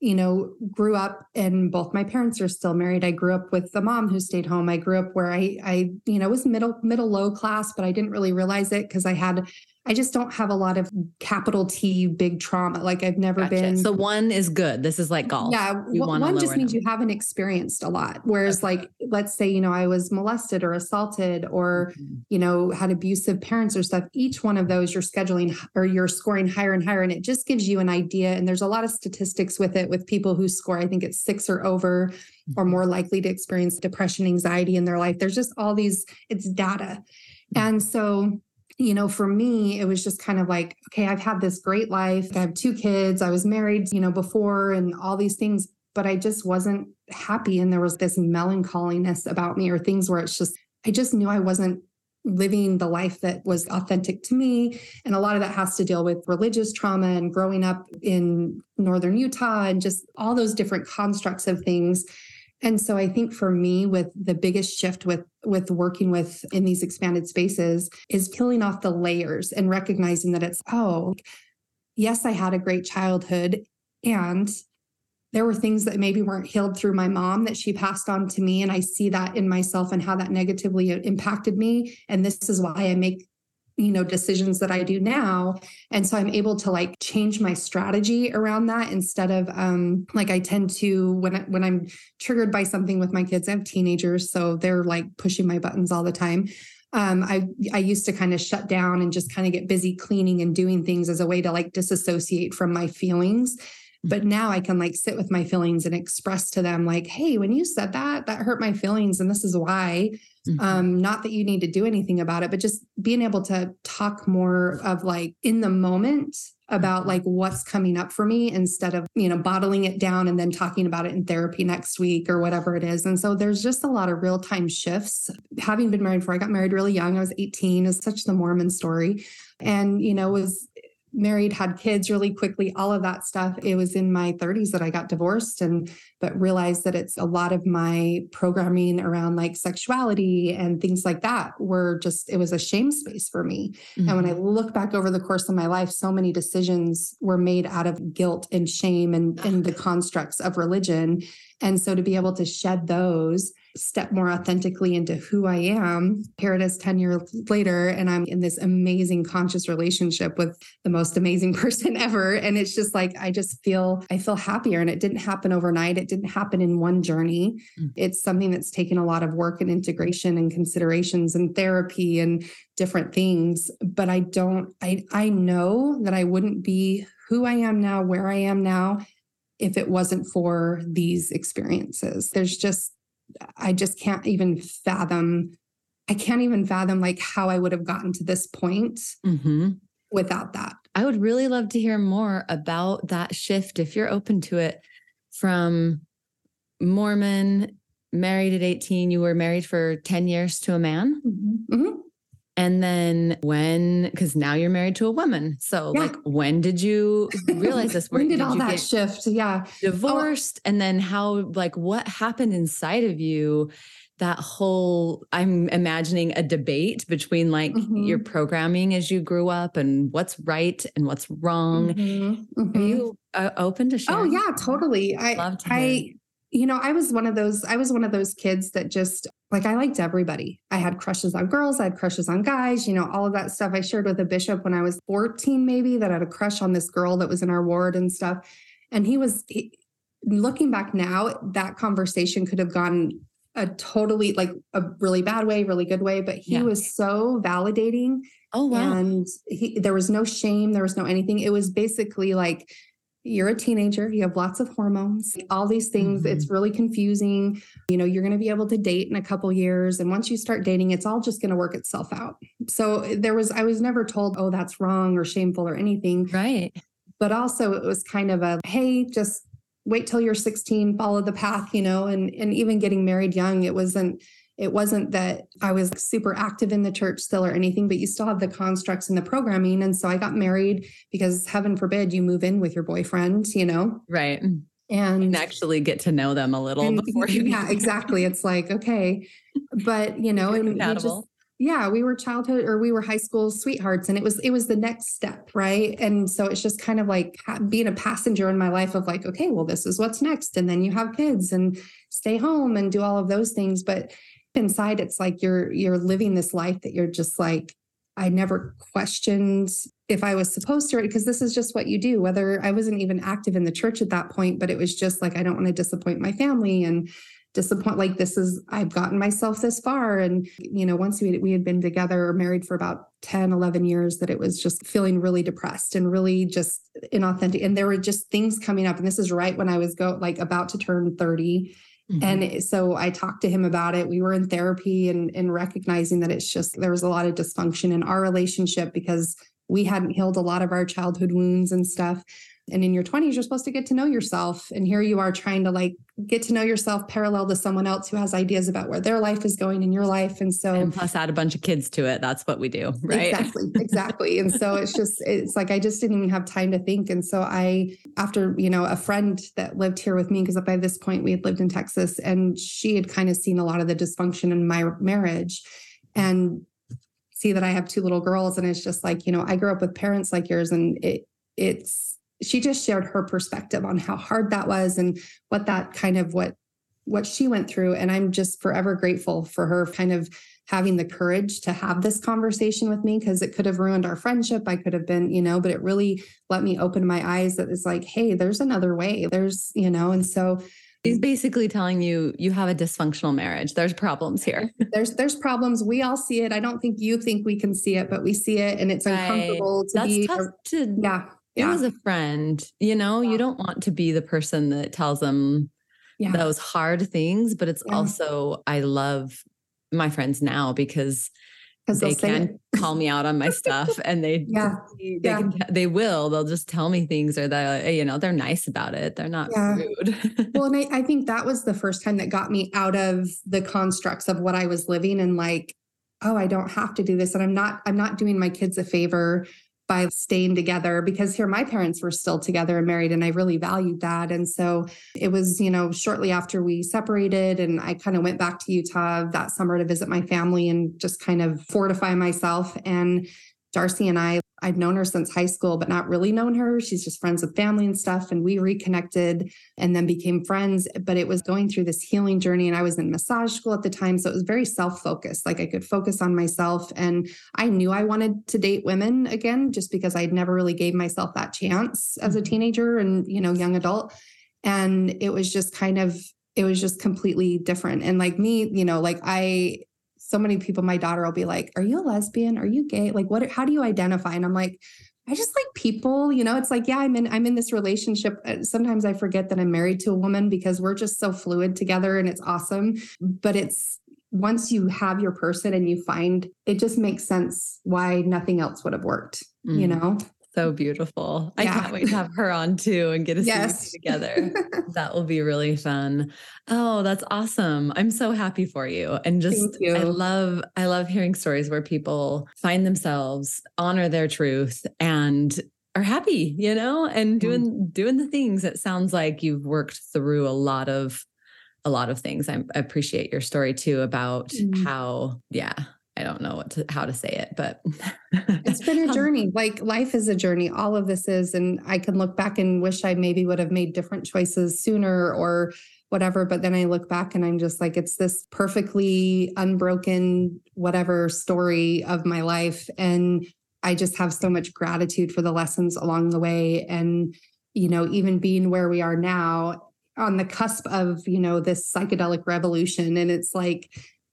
you know, grew up and both my parents are still married. I grew up with the mom who stayed home. I grew up where I, I, you know, was middle, middle, low class, but I didn't really realize it because I had, I just don't have a lot of capital T big trauma. Like I've never Gotcha. been. So one is good. This is like golf. Yeah, You one one just means them. you haven't experienced a lot. Whereas, Okay. like, let's say you know I was molested or assaulted or Mhm. you know had abusive parents or stuff. Each one of those you're scheduling or you're scoring higher and higher, and it just gives you an idea. And there's a lot of statistics with it with people who score. I think it's six or over or Mm-hmm. more likely to experience depression, anxiety in their life. There's just all these. It's data, and so you know, for me, it was just kind of like, okay, I've had this great life. I have two kids. I was married, you know, before and all these things, but I just wasn't happy. And there was this melancholiness about me or things where it's just, I just knew I wasn't living the life that was authentic to me. And a lot of that has to deal with religious trauma and growing up in Northern Utah and just all those different constructs of things. And so I think for me with the biggest shift with with working with in these expanded spaces is peeling off the layers and recognizing that it's oh yes I had a great childhood and there were things that maybe weren't healed through my mom that she passed on to me. And I see that in myself and how that negatively impacted me. And this is why I make you know decisions that I do now. And so I'm able to like change my strategy around that instead of um like I tend to when I, when I'm triggered by something with my kids I have teenagers so they're like pushing my buttons all the time. Um I I used to kind of shut down and just kind of get busy cleaning and doing things as a way to like disassociate from my feelings but now I can like sit with my feelings and express to them like hey when you said that that hurt my feelings and this is why. Mhm. um not that you need to do anything about it but just being able to talk more of like in the moment about like what's coming up for me instead of you know bottling it down and then talking about it in therapy next week or whatever it is. And so there's just a lot of real time shifts. Having been married for i got married really young. I was 18 is such the mormon story. And you know was married had kids really quickly all of that stuff it was in my 30s that i got divorced and but realized that it's a lot of my programming around like sexuality and things like that were just it was a shame space for me and when I Mhm. look back over the course of my life, so many decisions were made out of guilt and shame and, and the constructs of religion. And so to be able to shed those, step more authentically into who I am, here it is 10 years later, and I'm in this amazing conscious relationship with the most amazing person ever. And it's just like, I just feel, I feel happier. And it didn't happen overnight. It didn't happen in one journey. Mm. It's something that's taken a lot of work and integration and considerations and therapy and different things but i don't i i know that i wouldn't be who i am now where i am now if it wasn't for these experiences there's just i just can't even fathom i can't even fathom like how i would have gotten to this point Mhm. without that I would really love to hear more about that shift if you're open to it from Mormon, married at 18. You were married for 10 years to a man. Mhm. And then when, because now you're married to a woman. So, Yeah. like, when did you realize this? when did all you that shift yeah divorced? And then how, like, what happened inside of you? That whole, I'm imagining a debate between like your Mhm. programming as you grew up and what's right and what's wrong. Mhm. Are Mhm. you uh, open to share? Oh yeah, totally. I Love to. I you know, I was one of those I was one of those kids that just like I liked everybody. I had crushes on girls, I had crushes on guys, you know, all of that stuff. I shared with a bishop when I was 14 maybe that I had a crush on this girl that was in our ward and stuff. And he was he, looking back now, that conversation could have gone a totally like a really bad way, really good way, but he Yeah. was so validating Oh wow. and he, there was no shame there was no anything it was basically like you're a teenager you have lots of hormones all these things Mhm. it's really confusing you know you're going to be able to date in a couple years and once you start dating it's all just going to work itself out so there was i was never told oh that's wrong or shameful or anything right. but also it was kind of a hey just wait till you're 16 follow the path you know and and even getting married young it wasn't it wasn't that i was super active in the church still or anything but you still have the constructs and the programming. And so i got married because heaven forbid you move in with your boyfriend you know? Right. and And actually get to know them a little and- before you yeah exactly. It's like okay. But you know and we just yeah we were childhood or we were high school sweethearts and it was it was the next step right? And so it's just kind of like being a passenger in my life of like okay well this is what's next. And then you have kids and stay home and do all of those things. But inside it's like you're you're living this life that you're just like I never questioned if I was supposed to, because this is just what you do. Whether I wasn't even active in the church at that point, but it was just like, I don't want to disappoint my family and disappoint like this is i've gotten myself this far and you know once we, we had been together or married for about 10 11 years that it was just feeling really depressed and really just inauthentic and there were just things coming up and this is right when i was go like about to turn 30 Mm-hmm. And so I talked to him about it. We were in therapy and, and recognizing that it's just there was a lot of dysfunction in our relationship because we hadn't healed a lot of our childhood wounds and stuff. And in your 20s, you're supposed to get to know yourself. And here you are trying to like get to know yourself parallel to someone else who has ideas about where their life is going in your life. And so, and plus add a bunch of kids to it. That's what we do. Right. Exactly. Exactly. and so it's just, it's like, I just didn't even have time to think. And so I, after, you know, a friend that lived here with me, because by this point we had lived in Texas and she had kind of seen a lot of the dysfunction in my marriage and see that I have two little girls. And it's just like, you know, I grew up with parents like yours and it, it's, she just shared her perspective on how hard that was and what that kind of what what she went through and i'm just forever grateful for her kind of having the courage to have this conversation with me because it could have ruined our friendship i could have been you know but it really let me open my eyes that it's like hey there's another way there's you know and so He's basically telling you you have a dysfunctional marriage. There's problems here. There's there's problems. We all see it. I don't think you think we can see it, but we see it, and it's right. uncomfortable to That's be. Tough to, yeah, yeah. as a friend, you know, yeah. you don't want to be the person that tells them yeah. those hard things, but it's also, I love my friends now because they can call me out on my stuff and they yeah. they, yeah. Can, they will. They'll just tell me things or they you know they're nice about it. They're not rude. Well and I, I think that was the first time that got me out of the constructs of what i was living and like oh i don't have to do this and i'm not i'm not doing my kids a favor by staying together because here my parents were still together and married and I really valued that. And so it was you know shortly after we separated and I kind of went back to Utah that summer to visit my family and just kind of fortify myself. And Darcy and I I'd known her since high school, but not really known her. She's just friends with family and stuff. And we reconnected and then became friends. But it was going through this healing journey. And I was in massage school at the time. So it was very self focused. Like I could focus on myself. And I knew I wanted to date women again, just because I'd never really gave myself that chance as a mm-hmm. teenager and, you know, young adult. And it was just kind of, it was just completely different. And like me, you know, like I, so many people, my daughter will be like, Are you a lesbian? Are you gay? Like, what, how do you identify? And I'm like, I just like people, you know, it's like, yeah, I'm in, I'm in this relationship. Uh, sometimes I forget that I'm married to a woman because we're just so fluid together and it's awesome. But it's once you have your person and you find it just makes sense why nothing else would have worked, mm. you know? So beautiful. I can't wait to have her on too and get to yes. see together. that will be really fun. Oh, that's awesome. I'm so happy for you. And just you. I love I love hearing stories where people find themselves, honor their truth and are happy, you know, and mm-hmm. doing mm. doing the things. It sounds like you've worked through a lot of a lot of things. I appreciate your story too about mm. how yeah, I don't know what to, how to say it, but it's been a um, journey. Like life is a journey. All of this is, and I can look back and wish I maybe would have made different choices sooner or whatever. But then I look back and I'm just like, it's this perfectly unbroken, whatever story of my life. And I just have so much gratitude for the lessons along the way. And, you know, even being where we are now on the cusp of, you know, this psychedelic revolution. And it's like,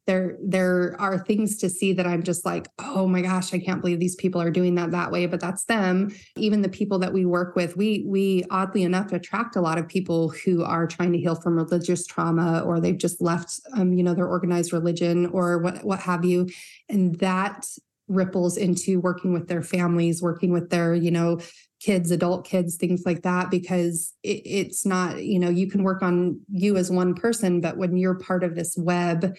there there are things to see that i'm just like oh my gosh i can't believe these people are doing that that way but that's them. Even the people that we work with we we oddly enough attract a lot of people who are trying to heal from religious trauma or they've just left um, you know their organized religion or what what have you. And that ripples into working with their families working with their you know kids adult kids things like that because it, it's not you know you can work on you as one person but when you're part of this web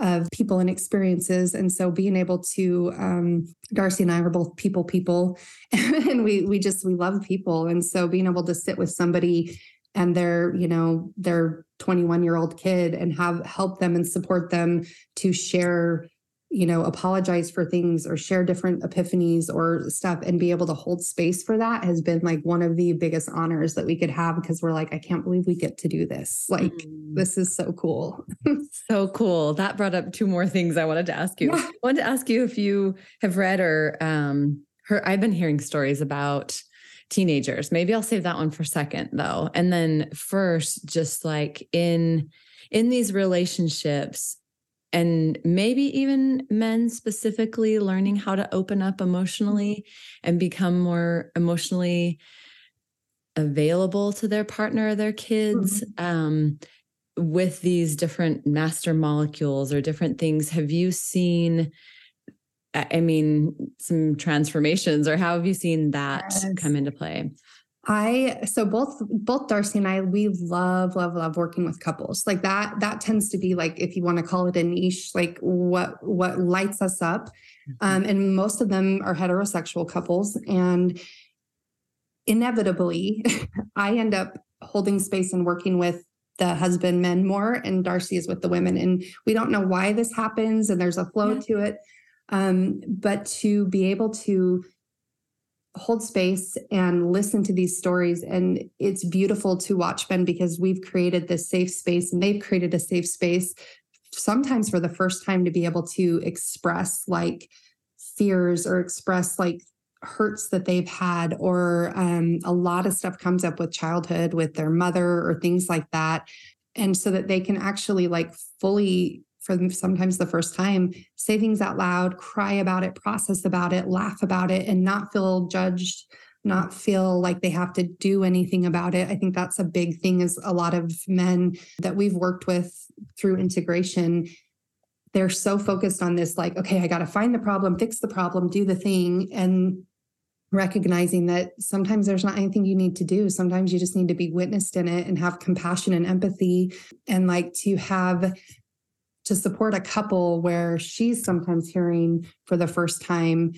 of people and experiences. And so being able to um, darcy and i are both people people and we we just we love people. And so being able to sit with somebody and their you know their 21 year old kid and have help them and support them to share you know, apologize for things or share different epiphanies or stuff and be able to hold space for that has been like one of the biggest honors that we could have because we're like, I can't believe we get to do this. Like, mm. this is so cool. so cool. That brought up two more things I wanted to ask you. Yeah. I wanted to ask you if you have read or um, heard, I've been hearing stories about teenagers. Maybe I'll save that one for second though. And then first, just like in in these relationships, and maybe even men specifically learning how to open up emotionally and become more emotionally available to their partner or their kids mm-hmm. um, with these different master molecules or different things have you seen i mean some transformations or how have you seen that yes. come into play I so both both Darcy and I we love love love working with couples like that that tends to be like if you want to call it a niche like what what lights us up mm-hmm. um, and most of them are heterosexual couples and inevitably I end up holding space and working with the husband men more and Darcy is with the women and we don't know why this happens and there's a flow yeah. to it um, but to be able to hold space and listen to these stories. And it's beautiful to watch Ben because we've created this safe space and they've created a safe space sometimes for the first time to be able to express like fears or express like hurts that they've had or um, a lot of stuff comes up with childhood with their mother or things like that and so that they can actually like fully for sometimes the first time say things out loud cry about it process about it laugh about it and not feel judged not feel like they have to do anything about it. I think that's a big thing is a lot of men that we've worked with through integration. They're so focused on this like okay i got to find the problem fix the problem do the thing and recognizing that sometimes there's not anything you need to do. Sometimes you just need to be witnessed in it and have compassion and empathy and like to have to support a couple where she's sometimes hearing for the first time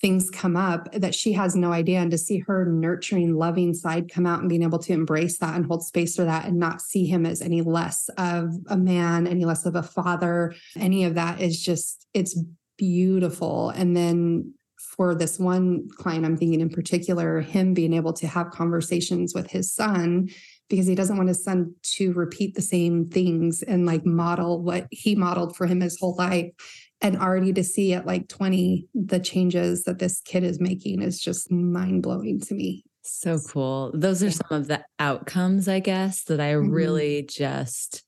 things come up that she has no idea and to see her nurturing loving side come out and being able to embrace that and hold space for that and not see him as any less of a man any less of a father any of that is just it's beautiful. And then for this one client i'm thinking in particular him being able to have conversations with his son because he doesn't want his son to repeat the same things and like model what he modeled for him his whole life. And already to see at like 20 the changes that this kid is making is just mind blowing to me. So cool. Those are some of the outcomes, I guess, that I mm-hmm. really just,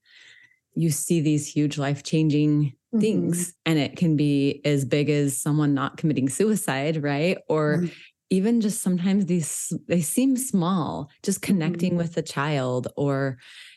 you see these huge life changing mm-hmm. things. And it can be as big as someone not committing suicide, right? Or mm-hmm even just sometimes these they seem small just connecting mm-hmm. with the child or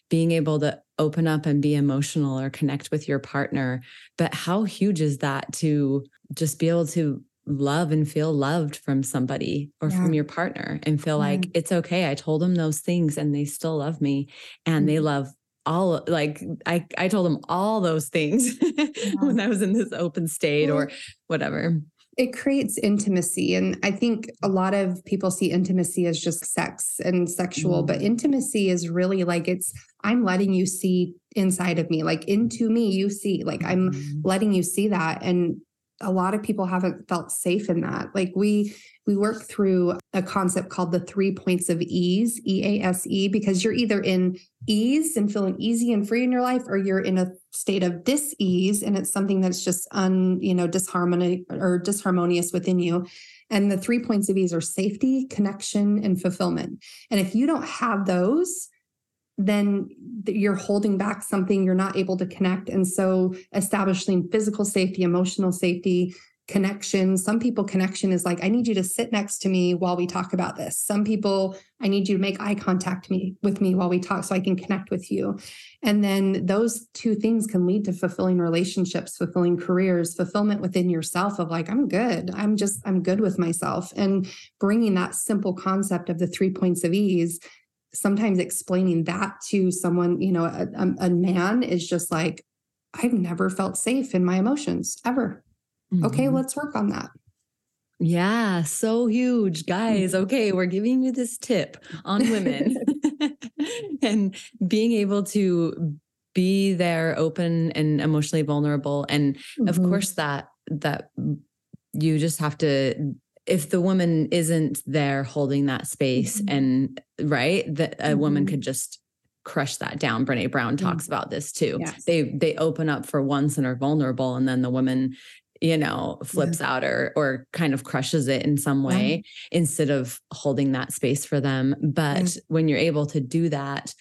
being able to open up and be emotional or connect with your partner but how huge is that to just be able to love and feel loved from somebody or yeah. from your partner and feel yeah. like it's okay i told them those things and they still love me and mm-hmm. they love all like I I told them all those things yeah. when I was in this open state or whatever it creates intimacy and i think a lot of people see intimacy as just sex and sexual mm. but intimacy is really like it's i'm letting you see inside of me like into me you see like i'm mm. letting you see that and a lot of people haven't felt safe in that like we we work through a concept called the three points of ease, E A S E, because you're either in ease and feeling easy and free in your life, or you're in a state of dis-ease and it's something that's just un, you know, disharmony or disharmonious within you. And the three points of ease are safety, connection, and fulfillment. And if you don't have those, then you're holding back something you're not able to connect. And so establishing physical safety, emotional safety, connection. Some people, connection is like, I need you to sit next to me while we talk about this. Some people, I need you to make eye contact me with me while we talk so I can connect with you. And then those two things can lead to fulfilling relationships, fulfilling careers, fulfillment within yourself of like, I'm good. I'm just, I'm good with myself. And bringing that simple concept of the three points of ease sometimes explaining that to someone, you know, a, a, man is just like, I've never felt safe in my emotions ever. Mm-hmm. Okay, let's work on that. Yeah, so huge. Guys, okay, we're giving you this tip on women and being able to be there open and emotionally vulnerable and mm-hmm. of course that that you just have to if the woman isn't there holding that space mm-hmm. and right that a mm-hmm. woman could just crush that down brene brown mm-hmm. talks about this too yes. they they open up for once and are vulnerable and then the woman you know flips yeah. out or or kind of crushes it in some way yeah. instead of holding that space for them but when you're able to do that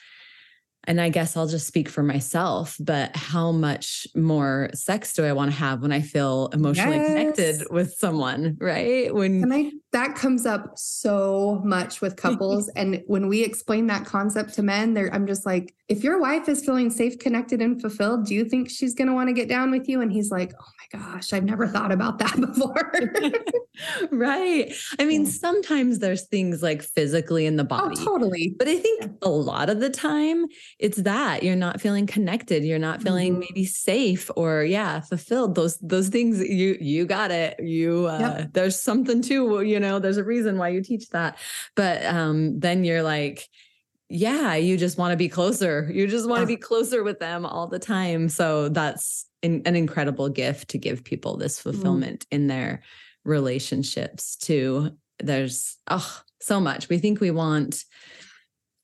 and I guess I'll just speak for myself, but how much more sex do I want to have when I feel emotionally yes. connected with someone, right? When I, that comes up so much with couples. and when we explain that concept to men, I'm just like, if your wife is feeling safe, connected, and fulfilled, do you think she's gonna want to get down with you? And he's like, Oh my gosh, I've never thought about that before. right. I mean, yeah. sometimes there's things like physically in the oh, body. Oh, totally. But I think yeah. a lot of the time it's that you're not feeling connected you're not feeling mm-hmm. maybe safe or yeah fulfilled those those things you you got it you uh yep. there's something too you know there's a reason why you teach that but um then you're like yeah you just want to be closer you just want to be closer with them all the time so that's in, an incredible gift to give people this mm. fulfillment mm. in their relationships too there's oh so much we think we want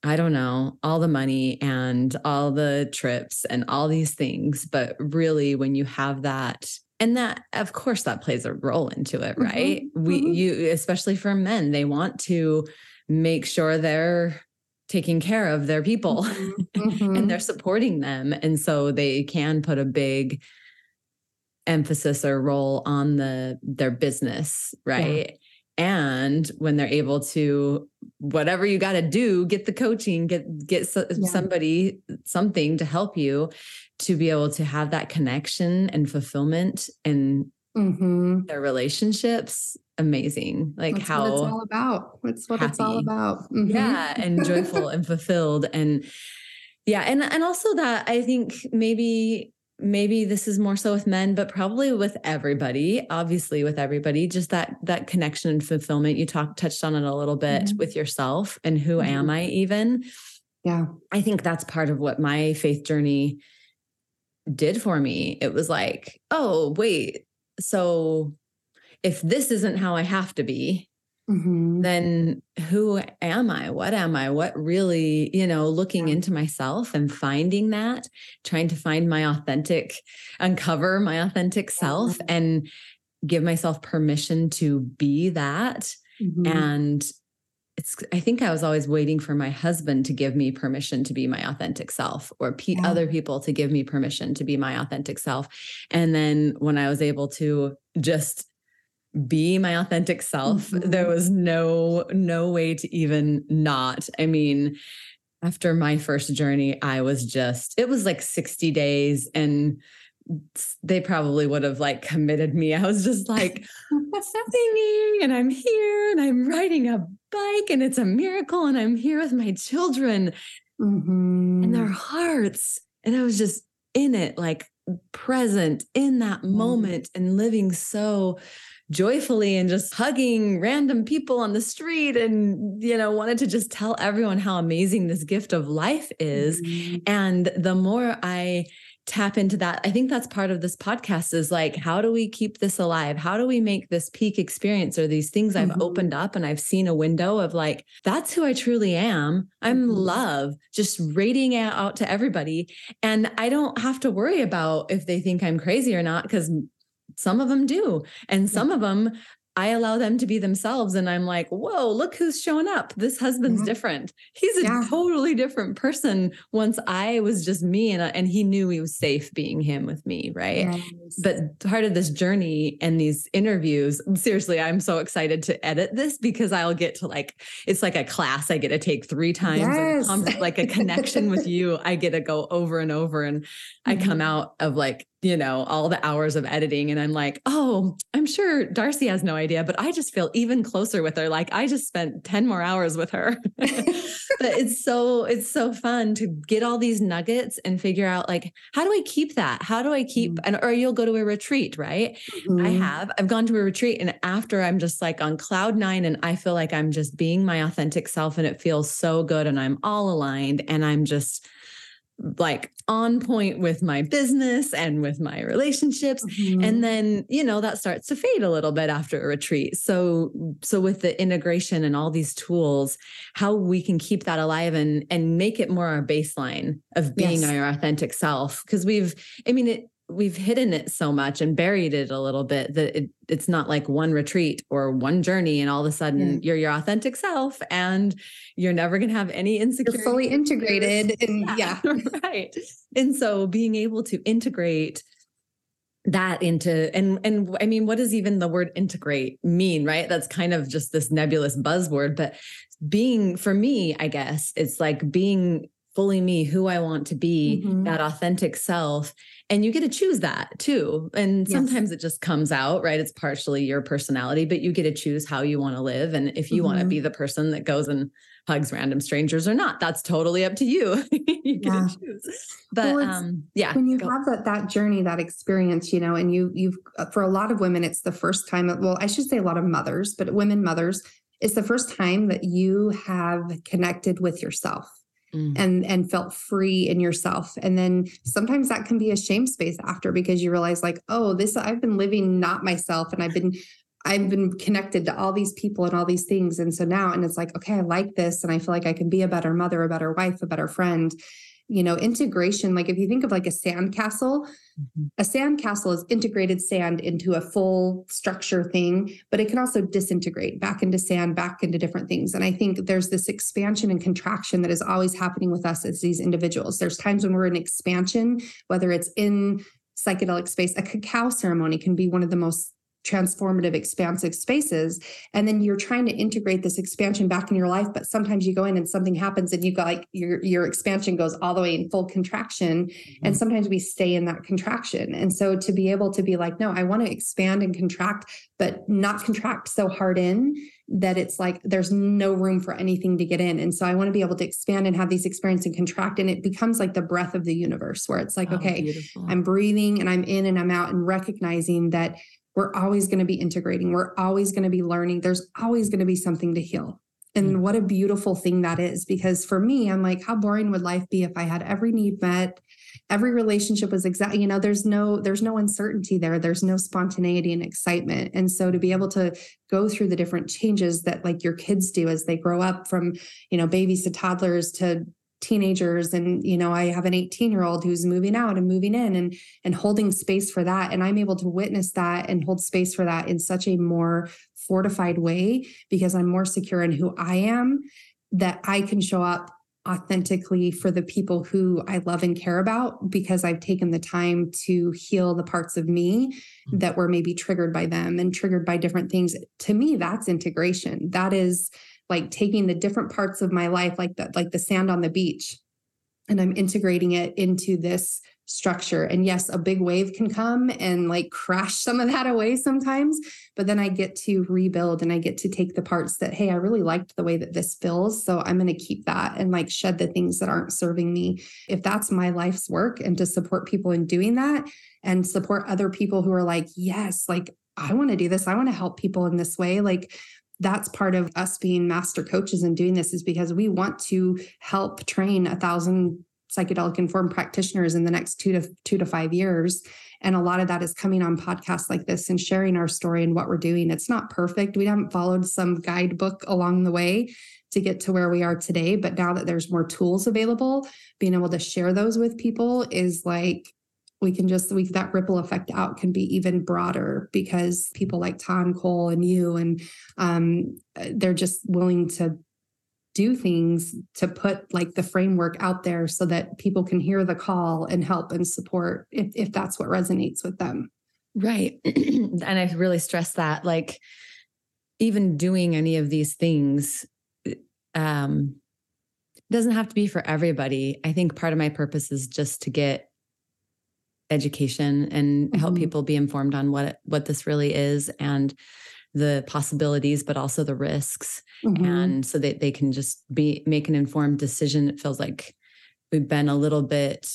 I don't know, all the money and all the trips and all these things. But really, when you have that, and that, of course, that plays a role into it, right? Mm-hmm. We, mm-hmm. you, especially for men, they want to make sure they're taking care of their people mm-hmm. and mm-hmm. they're supporting them. And so they can put a big, emphasis or role on the their business right and when they're able to whatever you got to do get the coaching get get so, yeah. somebody something to help you to be able to have that connection and fulfillment in mm-hmm. their relationships amazing like That's how it's all about what's what happy. it's all about mm-hmm. yeah and joyful and fulfilled and yeah and and also that i think maybe maybe this is more so with men but probably with everybody obviously with everybody just that that connection and fulfillment you talked touched on it a little bit mm-hmm. with yourself and who mm-hmm. am i even yeah i think that's part of what my faith journey did for me it was like oh wait so if this isn't how i have to be mm-hmm. then who am I? What am I? What really, you know, looking yeah. into myself and finding that, trying to find my authentic, uncover my authentic self and give myself permission to be that. Mm-hmm. And it's, I think I was always waiting for my husband to give me permission to be my authentic self or pe- yeah. other people to give me permission to be my authentic self. And then when I was able to just be my authentic self mm-hmm. there was no no way to even not i mean after my first journey i was just it was like 60 days and they probably would have like committed me i was just like singing and i'm here and i'm riding a bike and it's a miracle and i'm here with my children mm-hmm. and their hearts and i was just in it like present in that mm-hmm. moment and living so joyfully and just hugging random people on the street and you know wanted to just tell everyone how amazing this gift of life is mm-hmm. and the more i tap into that i think that's part of this podcast is like how do we keep this alive how do we make this peak experience or these things mm-hmm. i've opened up and i've seen a window of like that's who i truly am i'm mm-hmm. love just radiating out to everybody and i don't have to worry about if they think i'm crazy or not because some of them do. And some of them, I allow them to be themselves. And I'm like, whoa, look who's showing up. This husband's mm-hmm. different. He's a yeah. totally different person once I was just me and, and he knew he was safe being him with me. Right. But part of this journey and these interviews, seriously, I'm so excited to edit this because I'll get to like, it's like a class I get to take three times, yes. like a connection with you. I get to go over and over. And mm-hmm. I come mm-hmm. out of like, you know, all the hours of editing. And I'm like, oh, I'm sure Darcy has no idea, but I just feel even closer with her. Like I just spent 10 more hours with her. but it's so, it's so fun to get all these nuggets and figure out like, how do I keep that? How do I keep, mm-hmm. and or you'll go to a retreat, right? Mm-hmm. I have, I've gone to a retreat and after I'm just like on cloud nine and I feel like I'm just being my authentic self and it feels so good and I'm all aligned and I'm just, like on point with my business and with my relationships Mhm. and then you know that starts to fade a little bit after a retreat so so with the integration and all these tools how we can keep that alive and and make it more our baseline of being Yes. our authentic self because we've i mean it we've hidden it so much and buried it a little bit that it, it's not like one retreat or one journey and all of a sudden Yeah. you're your authentic self and you're never going to have any insecurity you're fully integrated and yeah, right. And so being able to integrate that into and and I mean what does even the word integrate mean, right? That's kind of just this nebulous buzzword, but being for me, I guess, it's like being fully me, who I want to be, Mhm. that authentic self. And you get to choose that too. And Yes. sometimes it just comes out, right? It's partially your personality, but you get to choose how you want to live. And if you want to be the person that goes and hugs random strangers or not, that's totally up to you. you get Yeah. to choose. But Well, um, yeah. when you go. have that that journey that experience you know and you you've uh, for a lot of women it's the first time well i should say a lot of mothers but women mothers it's the first time that you have connected with yourself Mm. and and felt free in yourself. And then sometimes that can be a shame space after because you realize like oh this i've been living not myself and i've been i've been connected to all these people and all these things. And so now and it's like okay i like this and i feel like i can be a better mother a better wife a better friend you know integration like if you think of like a sand castle Mhm. a sand castle is integrated sand into a full structure thing, but it can also disintegrate back into sand, back into different things. And I think there's this expansion and contraction that is always happening with us as these individuals. There's times when we're in expansion, whether it's in psychedelic space, a cacao ceremony can be one of the most transformative, expansive spaces. And then you're trying to integrate this expansion back in your life, but sometimes you go in and something happens and you go like your your expansion goes all the way in full contraction and mm-hmm. sometimes we stay in that contraction. And so to be able to be like, no, I want to expand and contract, but not contract so hard in that it's like there's no room for anything to get in. And so I want to be able to expand and have these experiences and contract. And it becomes like the breath of the universe where it's like, Oh, okay, beautiful. I'm breathing and I'm in and I'm out and recognizing that we're always going to be integrating. We're always going to be learning. There's always going to be something to heal. And Mm. what a beautiful thing that is. Because for me, I'm like, how boring would life be if I had every need met? Every relationship was exact, you know, there's no, there's no uncertainty there. There's no spontaneity and excitement. And so to be able to go through the different changes that like your kids do as they grow up from, you know, babies to toddlers to teenagers and you know i have an 18 year old who's moving out and moving in and and holding space for that. And i'm able to witness that and hold space for that in such a more fortified way because i'm more secure in who i am that i can show up authentically for the people who i love and care about because i've taken the time to heal the parts of me mm-hmm. that were maybe triggered by them and triggered by different things. To me that's integration. That is like taking the different parts of my life like the like the sand on the beach and i'm integrating it into this structure. And yes a big wave can come and like crash some of that away sometimes but then i get to rebuild and i get to take the parts that hey i really liked the way that this feels so i'm going to keep that and like shed the things that aren't serving me. If that's my life's work and to support people in doing that and support other people who are like yes like i want to do this. I want to help people in this way like that's part of us being master coaches and doing this is because we want to help train a thousand psychedelic informed practitioners in the next two to two to five years. And a lot of that is coming on podcasts like this and sharing our story and what we're doing. It's not perfect. We haven't followed some guidebook along the way to get to where we are today but now that there's more tools available being able to share those with people is like we can just we that ripple effect out can be even broader because people like Tom Cole and you and um, they're just willing to do things to put like the framework out there so that people can hear the call and help and support if, if that's what resonates with them. Right. and I really stress that like even doing any of these things um doesn't have to be for everybody. I think part of my purpose is just to get education and help Mhm. people be informed on what what this really is and the possibilities but also the risks Mhm. and so that they can just be make an informed decision it feels like we've been a little bit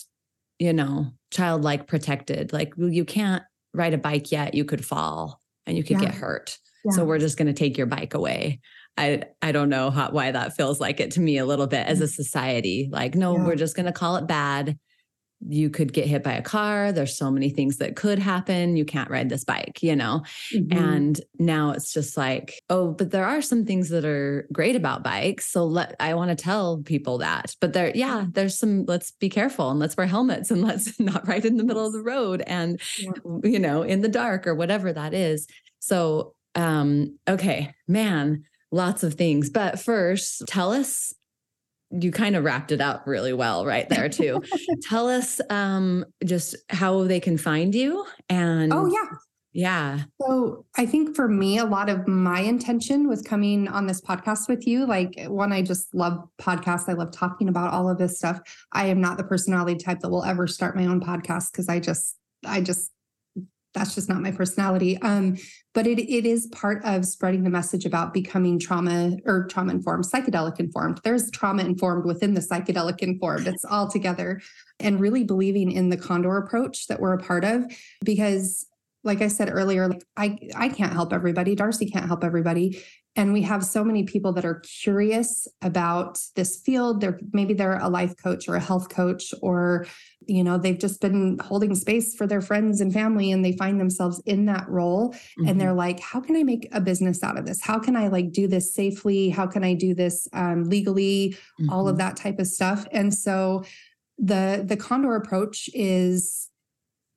you know childlike protected like well, you can't ride a bike yet you could fall and you could Yeah. get hurt Yeah. so we're just going to take your bike away I I don't know how, why that feels like it to me a little bit as a society. Like, no, Yeah. we're just going to call it bad. You could get hit by a car. There's so many things that could happen. You can't ride this bike, you know? Mhm. And now it's just like, oh, but there are some things that are great about bikes. So let I want to tell people that. But there, yeah, there's some, let's be careful and let's wear helmets and let's not ride in the middle of the road and Yeah. you know, in the dark or whatever that is. So um, okay, man, lots of things. But first, tell us you kind of wrapped it up really well right there too. tell us um just how they can find you and oh yeah. yeah. So I think for me, a lot of my intention with coming on this podcast with you, like one, I just love podcasts. I love talking about all of this stuff. I am not the personality type that will ever start my own podcast because I just, I just, that's just not my personality. Um, but it it is part of spreading the message about becoming trauma or trauma informed, psychedelic informed. There's trauma informed within the psychedelic informed. It's all together, and really believing in the Condor approach that we're a part of, because like I said earlier, like I I can't help everybody. Darcy can't help everybody. And we have so many people that are curious about this field. They're maybe they're a life coach or a health coach, or you know, they've just been holding space for their friends and family and they find themselves in that role. Mhm. And they're like, how can I make a business out of this? How can I like do this safely? How can I do this um, legally? all of Mhm. that type of stuff. And so the the Condor approach is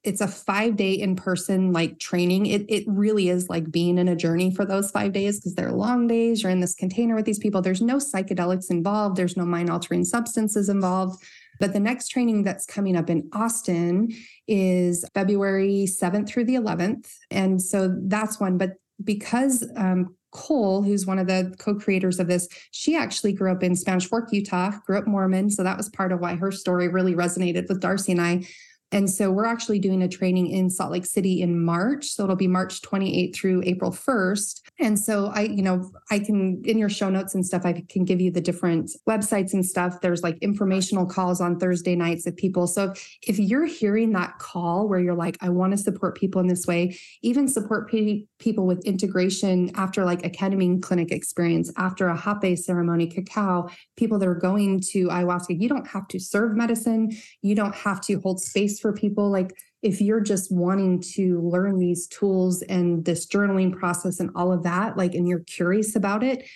it's a five day in person like training. It it really is like being in a journey for those five days because they're long days. You're in this container with these people. There's no psychedelics involved. There's no mind altering substances involved. But the next training that's coming up in Austin is February 7th through the 11th. And so that's one. But because um, Kole, who's one of the co creators of this, she actually grew up in Spanish Fork, Utah, grew up Mormon. So that was part of why her story really resonated with Darcy and I. And so we're actually doing a training in Salt Lake City in March. So it'll be March 28th through April 1st. And so I, you know, I can, in your show notes and stuff, I can give you the different websites and stuff. There's like informational calls on Thursday nights of people. So if you're hearing that call where you're like, I want to support people in this way, even support pe- people with integration after like a ketamine clinic experience, after a hape ceremony, cacao, people that are going to ayahuasca, you don't have to serve medicine. You don't have to hold space for people. Like if you're just wanting to learn these tools and this journaling process and all of that, like, and you're curious about it,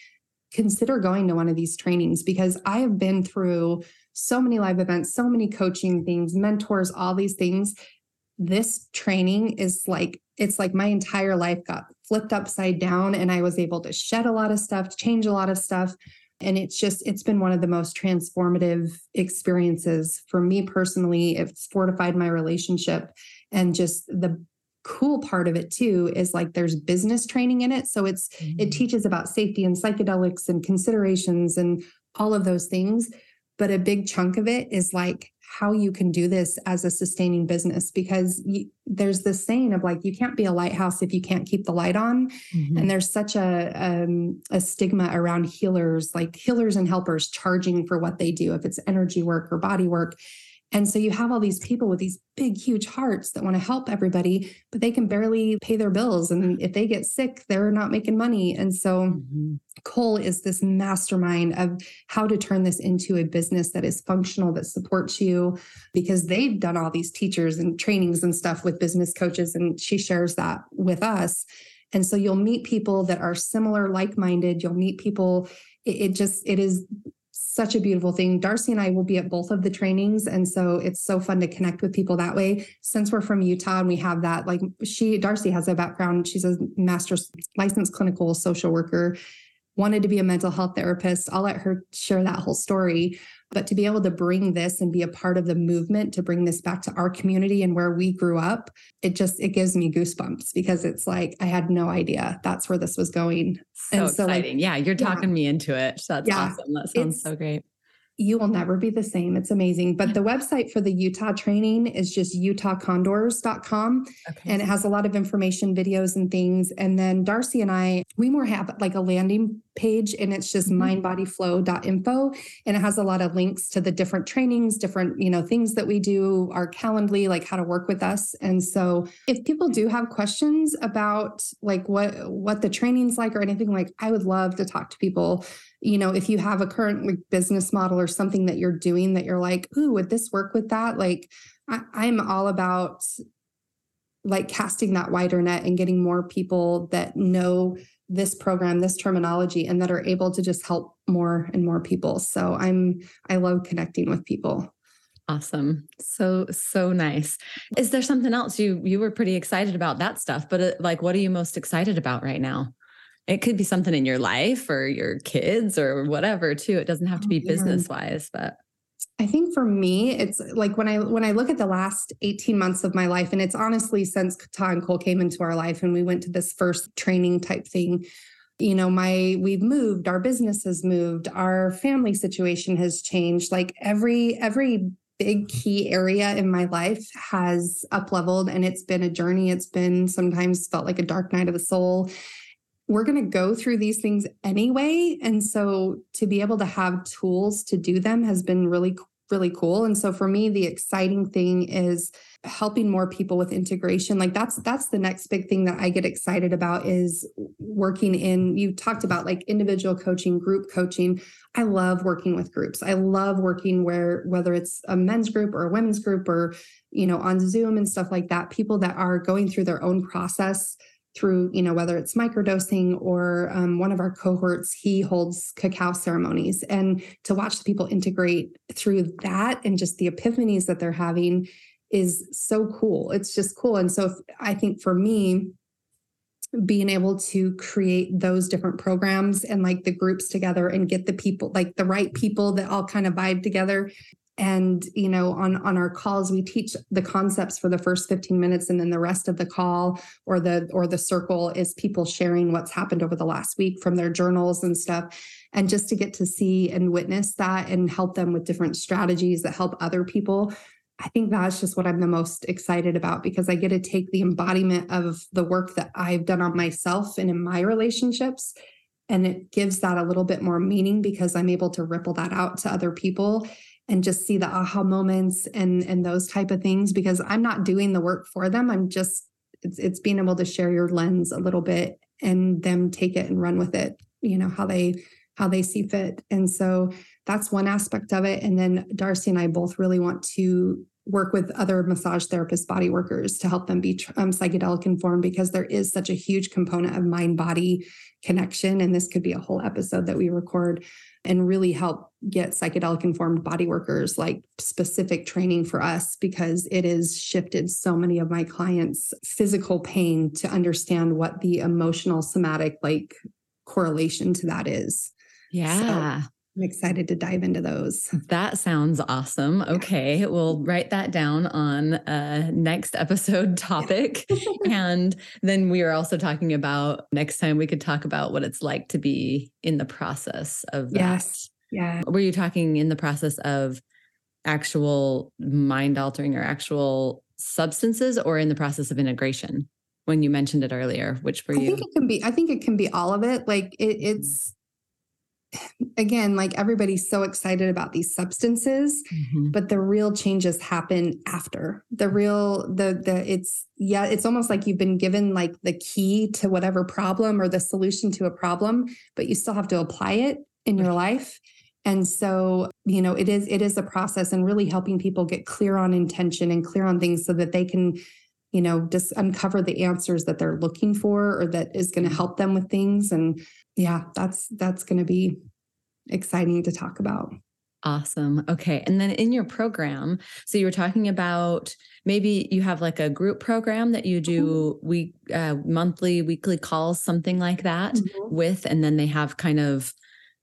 consider going to one of these trainings because I have been through so many live events, so many coaching things, mentors, all these things. This training is like, it's like my entire life got flipped upside down and I was able to shed a lot of stuff, change a lot of stuff. And it's just, it's been one of the most transformative experiences for me personally. It's fortified my relationship. And just the cool part of it too is like there's business training in it. So it's, it mm-hmm. teaches about safety and psychedelics and considerations and all of those things. But a big chunk of it is like how you can do this as a sustaining business because you, there's this saying of like, you can't be a lighthouse if you can't keep the light on. Mhm. And there's such a um, a stigma around healers, like healers and helpers charging for what they do, if it's energy work or body work. And so you have all these people with these big, huge hearts that want to help everybody, but they can barely pay their bills. And if they get sick, they're not making money. And so Mhm. Kole is this mastermind of how to turn this into a business that is functional, that supports you, because they've done all these teachers and trainings and stuff with business coaches. And she shares that with us. And so you'll meet people that are similar, like minded. You'll meet people. It, it just, it is such a beautiful thing. Darcy and I will be at both of the trainings. And so it's so fun to connect with people that way. Since we're from Utah and we have that, like she, Darcy has a background, she's a master's licensed clinical social worker, wanted to be a mental health therapist. I'll let her share that whole story. But to be able to bring this and be a part of the movement to bring this back to our community and where we grew up, it just it gives me goosebumps because it's like I had no idea that's where this was going. So And so, like, exciting. yeah, you're yeah. talking me into it. So that's Yeah. awesome. That sounds so great. You will never be the same. It's amazing. But the website for the Utah training is just utahcondors.com. Okay. and it has a lot of information videos and things and then darcy and i we more have like a landing page and it's just mm-hmm. mindbodyflow.info and it has a lot of links to the different trainings different you know things that we do our calendly like how to work with us and so if people do have questions about like what what the training's like or anything like i would love to talk to people you know if you have a current like, business model or something that you're doing that you're like ooh would this work with that? Like I, i'm all about like casting that wider net and getting more people that know this program this terminology and that are able to just help more and more people. So i'm i love connecting with people. Awesome. So so nice. Is there something else you you were pretty excited about that stuff but uh, like what are you most excited about right now it could be something in your life or your kids or whatever too it doesn't have to oh, be business wise but I think for me, it's like when I when I look at the last 18 months of my life, and it's honestly since Tah and Kole came into our life and we went to this first training type thing. You know, my we've moved, our business has moved, our family situation has changed. Like every every big key area in my life has up leveled and it's been a journey. It's been sometimes felt like a dark night of the soul we're going to go through these things anyway. And so to be able to have tools to do them has been really, really cool. And so for me, the exciting thing is helping more people with integration. Like that's that's the next big thing that I get excited about is working in you talked about like individual coaching, group coaching. I love working with groups. I love working where whether it's a men's group or a women's group or you know on Zoom and stuff like that, people that are going through their own process through, you know, whether it's microdosing or um, one of our cohorts, he holds cacao ceremonies. And to watch the people integrate through that and just the epiphanies that they're having is so cool. It's just cool. And so if, I think for me, being able to create those different programs and like the groups together and get the people like the right people that all kind of vibe together and you know on on our calls we teach the concepts for the first 15 minutes and then the rest of the call or the or the circle is people sharing what's happened over the last week from their journals and stuff. And just to get to see and witness that and help them with different strategies that help other people I think that's just what I'm the most excited about because I get to take the embodiment of the work that I've done on myself and in my relationships and it gives that a little bit more meaning because I'm able to ripple that out to other people and just see the aha moments and and those type of things because I'm not doing the work for them. I'm just it's it's being able to share your lens a little bit and them take it and run with it, you know, how they how they see fit. And so that's one aspect of it. And then Darcy and I both really want to work with other massage therapists, body workers to help them be um, psychedelic informed because there is such a huge component of mind body connection. And this could be a whole episode that we record and really help get psychedelic informed body workers like specific training for us because it has shifted so many of my clients physical pain to understand what the emotional somatic like correlation to that is yeah so I'm excited to dive into those. That sounds awesome. Okay, we'll write that down on a next episode topic. and then we are also talking about next time we could talk about what it's like to be in the process of that. Yes. Yeah. Were you talking in the process of actual mind altering or actual substances or in the process of integration? When you mentioned it earlier, which were you? I think it can be, I think it can be all of it. Like it, mm. it's again, like everybody's so excited about these substances, mm-hmm. but the real changes happen after. The real the the it's yeah, it's almost like you've been given like the key to whatever problem or the solution to a problem, but you still have to apply it in your life. And so, you know, it is it is a process and really helping people get clear on intention and clear on things so that they can you know just uncover the answers that they're looking for or that is going to help them with things and yeah, that's that's going to be exciting to talk about. Awesome. Okay. And then in your program, so you were talking about maybe you have like a group program that you do mm-hmm. week, uh, monthly, weekly calls, something like that mm-hmm. with, and then they have kind of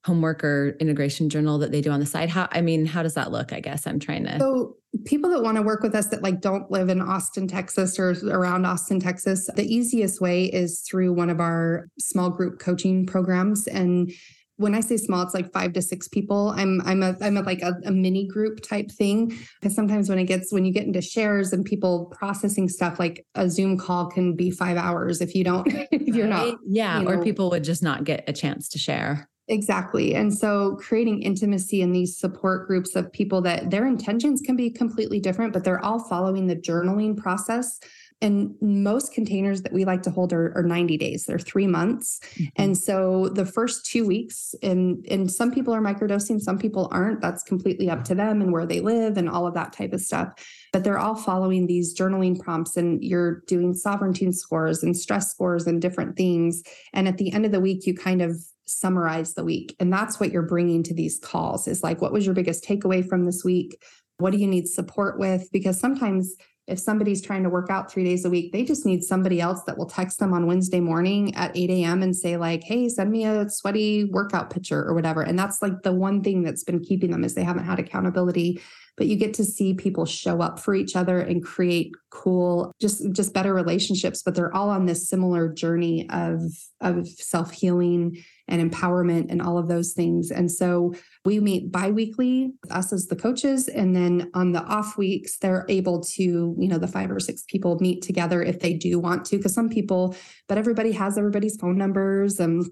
homework or integration journal that they do on the side. How, I mean, how does that look? I guess I'm trying to. So people that want to work with us that like don't live in Austin, Texas or around Austin, Texas, the easiest way is through one of our small group coaching programs. And when I say small, it's like five to six people. I'm I'm a I'm a, like a, a mini group type thing because sometimes when it gets when you get into shares and people processing stuff, like a Zoom call can be five hours if you don't if you're not yeah, you or people would just not get a chance to share. Exactly. And so creating intimacy in these support groups of people that their intentions can be completely different, but they're all following the journaling process. And most containers that we like to hold are, are 90 days, they're three months. Mm-hmm. And so the first two weeks, and, and some people are microdosing, some people aren't. That's completely up to them and where they live and all of that type of stuff. But they're all following these journaling prompts, and you're doing sovereignty scores and stress scores and different things. And at the end of the week, you kind of summarize the week. And that's what you're bringing to these calls is like, what was your biggest takeaway from this week? What do you need support with? Because sometimes if somebody's trying to work out three days a week, they just need somebody else that will text them on Wednesday morning at 8 a.m. and say, like, hey, send me a sweaty workout picture or whatever. And that's like the one thing that's been keeping them is they haven't had accountability. But you get to see people show up for each other and create cool, just just better relationships. But they're all on this similar journey of of self-healing and empowerment and all of those things. And so we meet biweekly, us as the coaches, and then on the off weeks, they're able to, you know, the five or six people meet together if they do want to, because some people, but everybody has everybody's phone numbers and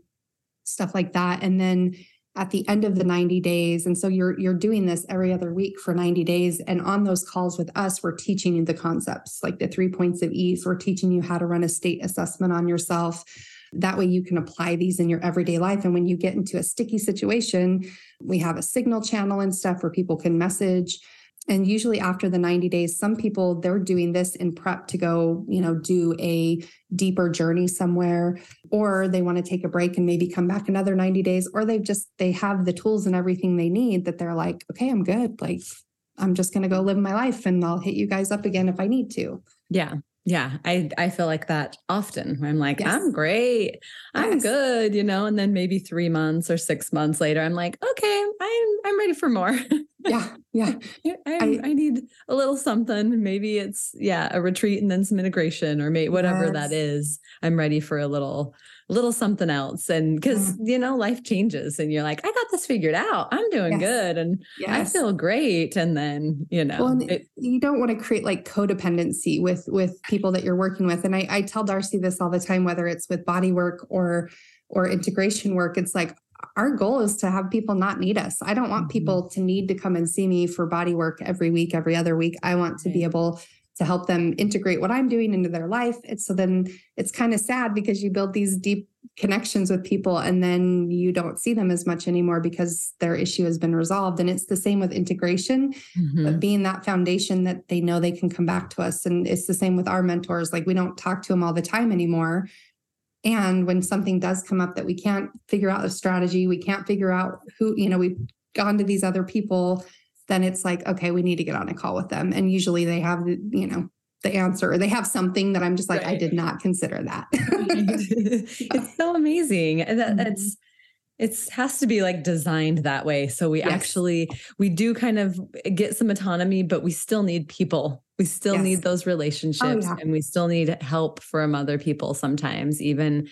stuff like that. And then at the end of the 90 days and so you're you're doing this every other week for 90 days and on those calls with us we're teaching you the concepts like the three points of ease we're teaching you how to run a state assessment on yourself that way you can apply these in your everyday life. And when you get into a sticky situation, we have a signal channel and stuff where people can message. And usually after the 90 days, some people they're doing this in prep to go, you know, do a deeper journey somewhere, or they want to take a break and maybe come back another 90 days, or they've just they have the tools and everything they need that they're like, okay, I'm good. Like I'm just gonna go live my life and I'll hit you guys up again if I need to. Yeah. Yeah, I I feel like that often. I'm like, Yes. I'm great, I'm Yes. good, you know, and then maybe three months or six months later, I'm like, okay, I'm I'm ready for more. Yeah, yeah. I, I need a little something. Maybe it's yeah, a retreat and then some integration, or maybe whatever that Yes. is. I'm ready for a little little something else. And because you know, life changes, and you're like, I got this figured out. I'm doing Yes. good, and I feel great. And then you know, Well, it- you don't want to create like codependency with with people that you're working with. And I, I tell Darcy this all the time, whether it's with body work or or integration work. It's like our goal is to have people not need us. I don't want Mhm. people to need to come and see me for body work every week, every other week. I want to be able to help them integrate what I'm doing into their life. It's so then it's kind of sad because you build these deep connections with people and then you don't see them as much anymore because their issue has been resolved. And it's the same with integration Mhm. but being that foundation that they know they can come back to us. And it's the same with our mentors. Like we don't talk to them all the time anymore. And when something does come up that we can't figure out a strategy, we can't figure out who, you know, we've gone to these other people, then it's like, okay, we need to get on a call with them. And usually they have, the, you know, the answer or they have something that I'm just like, I did not consider that. it's so amazing and that Mhm. it's it's has to be like designed that way so we Yes. actually we do kind of get some autonomy but we still need people we still Yes. Oh, need those relationships yeah. and we still need help from other people sometimes even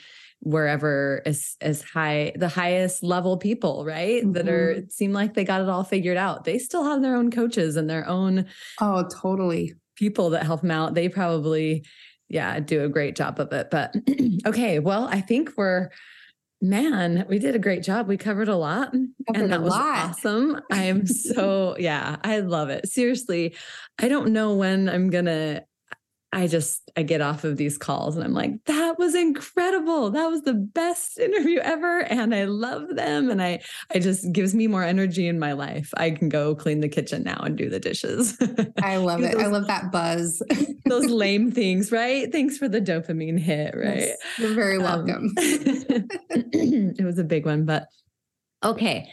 wherever is as high the highest level people right that are Mm-hmm. seem like they got it all figured out they still have their own coaches and their own oh, totally. people that help them out, they probably, yeah, do a great job of it. But okay, well, I think we're, man, we did a great job. We covered a lot, Covered and that was lot. awesome. I am so, yeah, I love it. Seriously, I don't know when I'm gonna. I just I get off of these calls and I'm like, that was incredible. That was the best interview ever. And I love them. And I I just gives me more energy in my life. I can go clean the kitchen now and do the dishes. I love it. I love that buzz. those lame things, right? Thanks for the dopamine hit, right? Yes, You're very Um, welcome. it was a big one, but okay.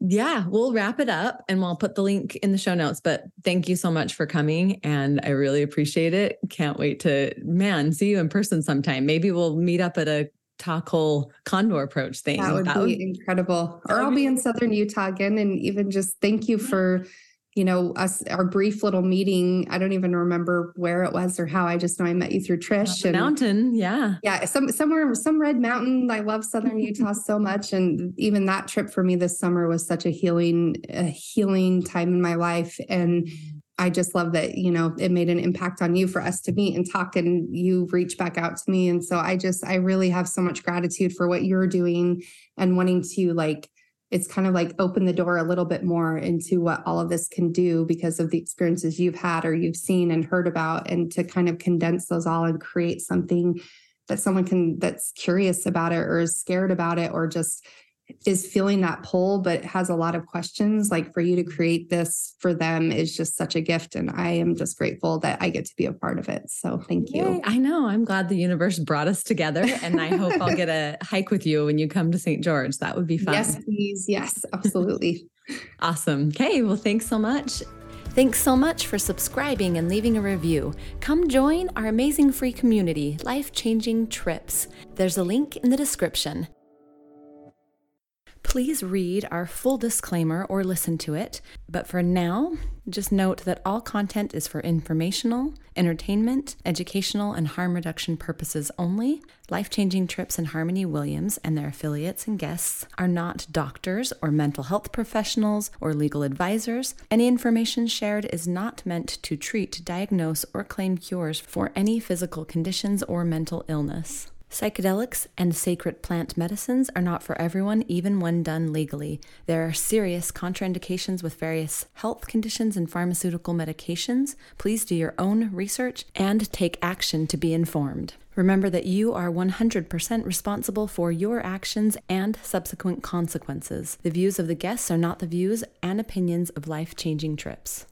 Yeah, we'll wrap it up and we'll put the link in the show notes. But thank you so much for coming. And I really appreciate it. Can't wait to, man, see you in person sometime. Maybe we'll meet up at a Tahkole condor approach thing. That would be incredible. Or I'll be- in Southern Utah again. And even just thank you for you know, us our brief little meeting. I don't even remember where it was or how. I just know I met you through Trish. And, mountain, yeah, yeah, some somewhere some red mountain. I love Southern Utah so much, and even that trip for me this summer was such a healing, a healing time in my life, and. I just love that, you know, it made an impact on you for us to meet and talk and you reach back out to me. And so I just, I really have so much gratitude for what you're doing and wanting to like it's kind of like open the door a little bit more into what all of this can do because of the experiences you've had or you've seen and heard about and to kind of condense those all and create something that someone can that's curious about it or is scared about it or just is feeling that pull but has a lot of questions. Like for you to create this for them is just such a gift and i am just grateful that i get to be a part of it. So thank you. Yay, i know. I'm glad the universe brought us together and i hope i'll get a hike with you when you come to st george. That would be fun. Yes please. Yes absolutely. Awesome. Okay well thanks so much. Thanks so much for subscribing and leaving a review. Come join our amazing free community, Life Changing Trips. There's a link in the description. Please read our full disclaimer or listen to it. But for now, just note that all content is for informational, entertainment, educational, and harm reduction purposes only. Life Changing Trips and Harmony Williams and their affiliates and guests are not doctors or mental health professionals or legal advisors. Any information shared is not meant to treat, diagnose, or claim cures for any physical conditions or mental illness. Psychedelics and sacred plant medicines are not for everyone, even when done legally. There are serious contraindications with various health conditions and pharmaceutical medications. Please do your own research and take action to be informed. Remember that you are 100% responsible for your actions and subsequent consequences. The views of the guests are not the views and opinions of life changing trips.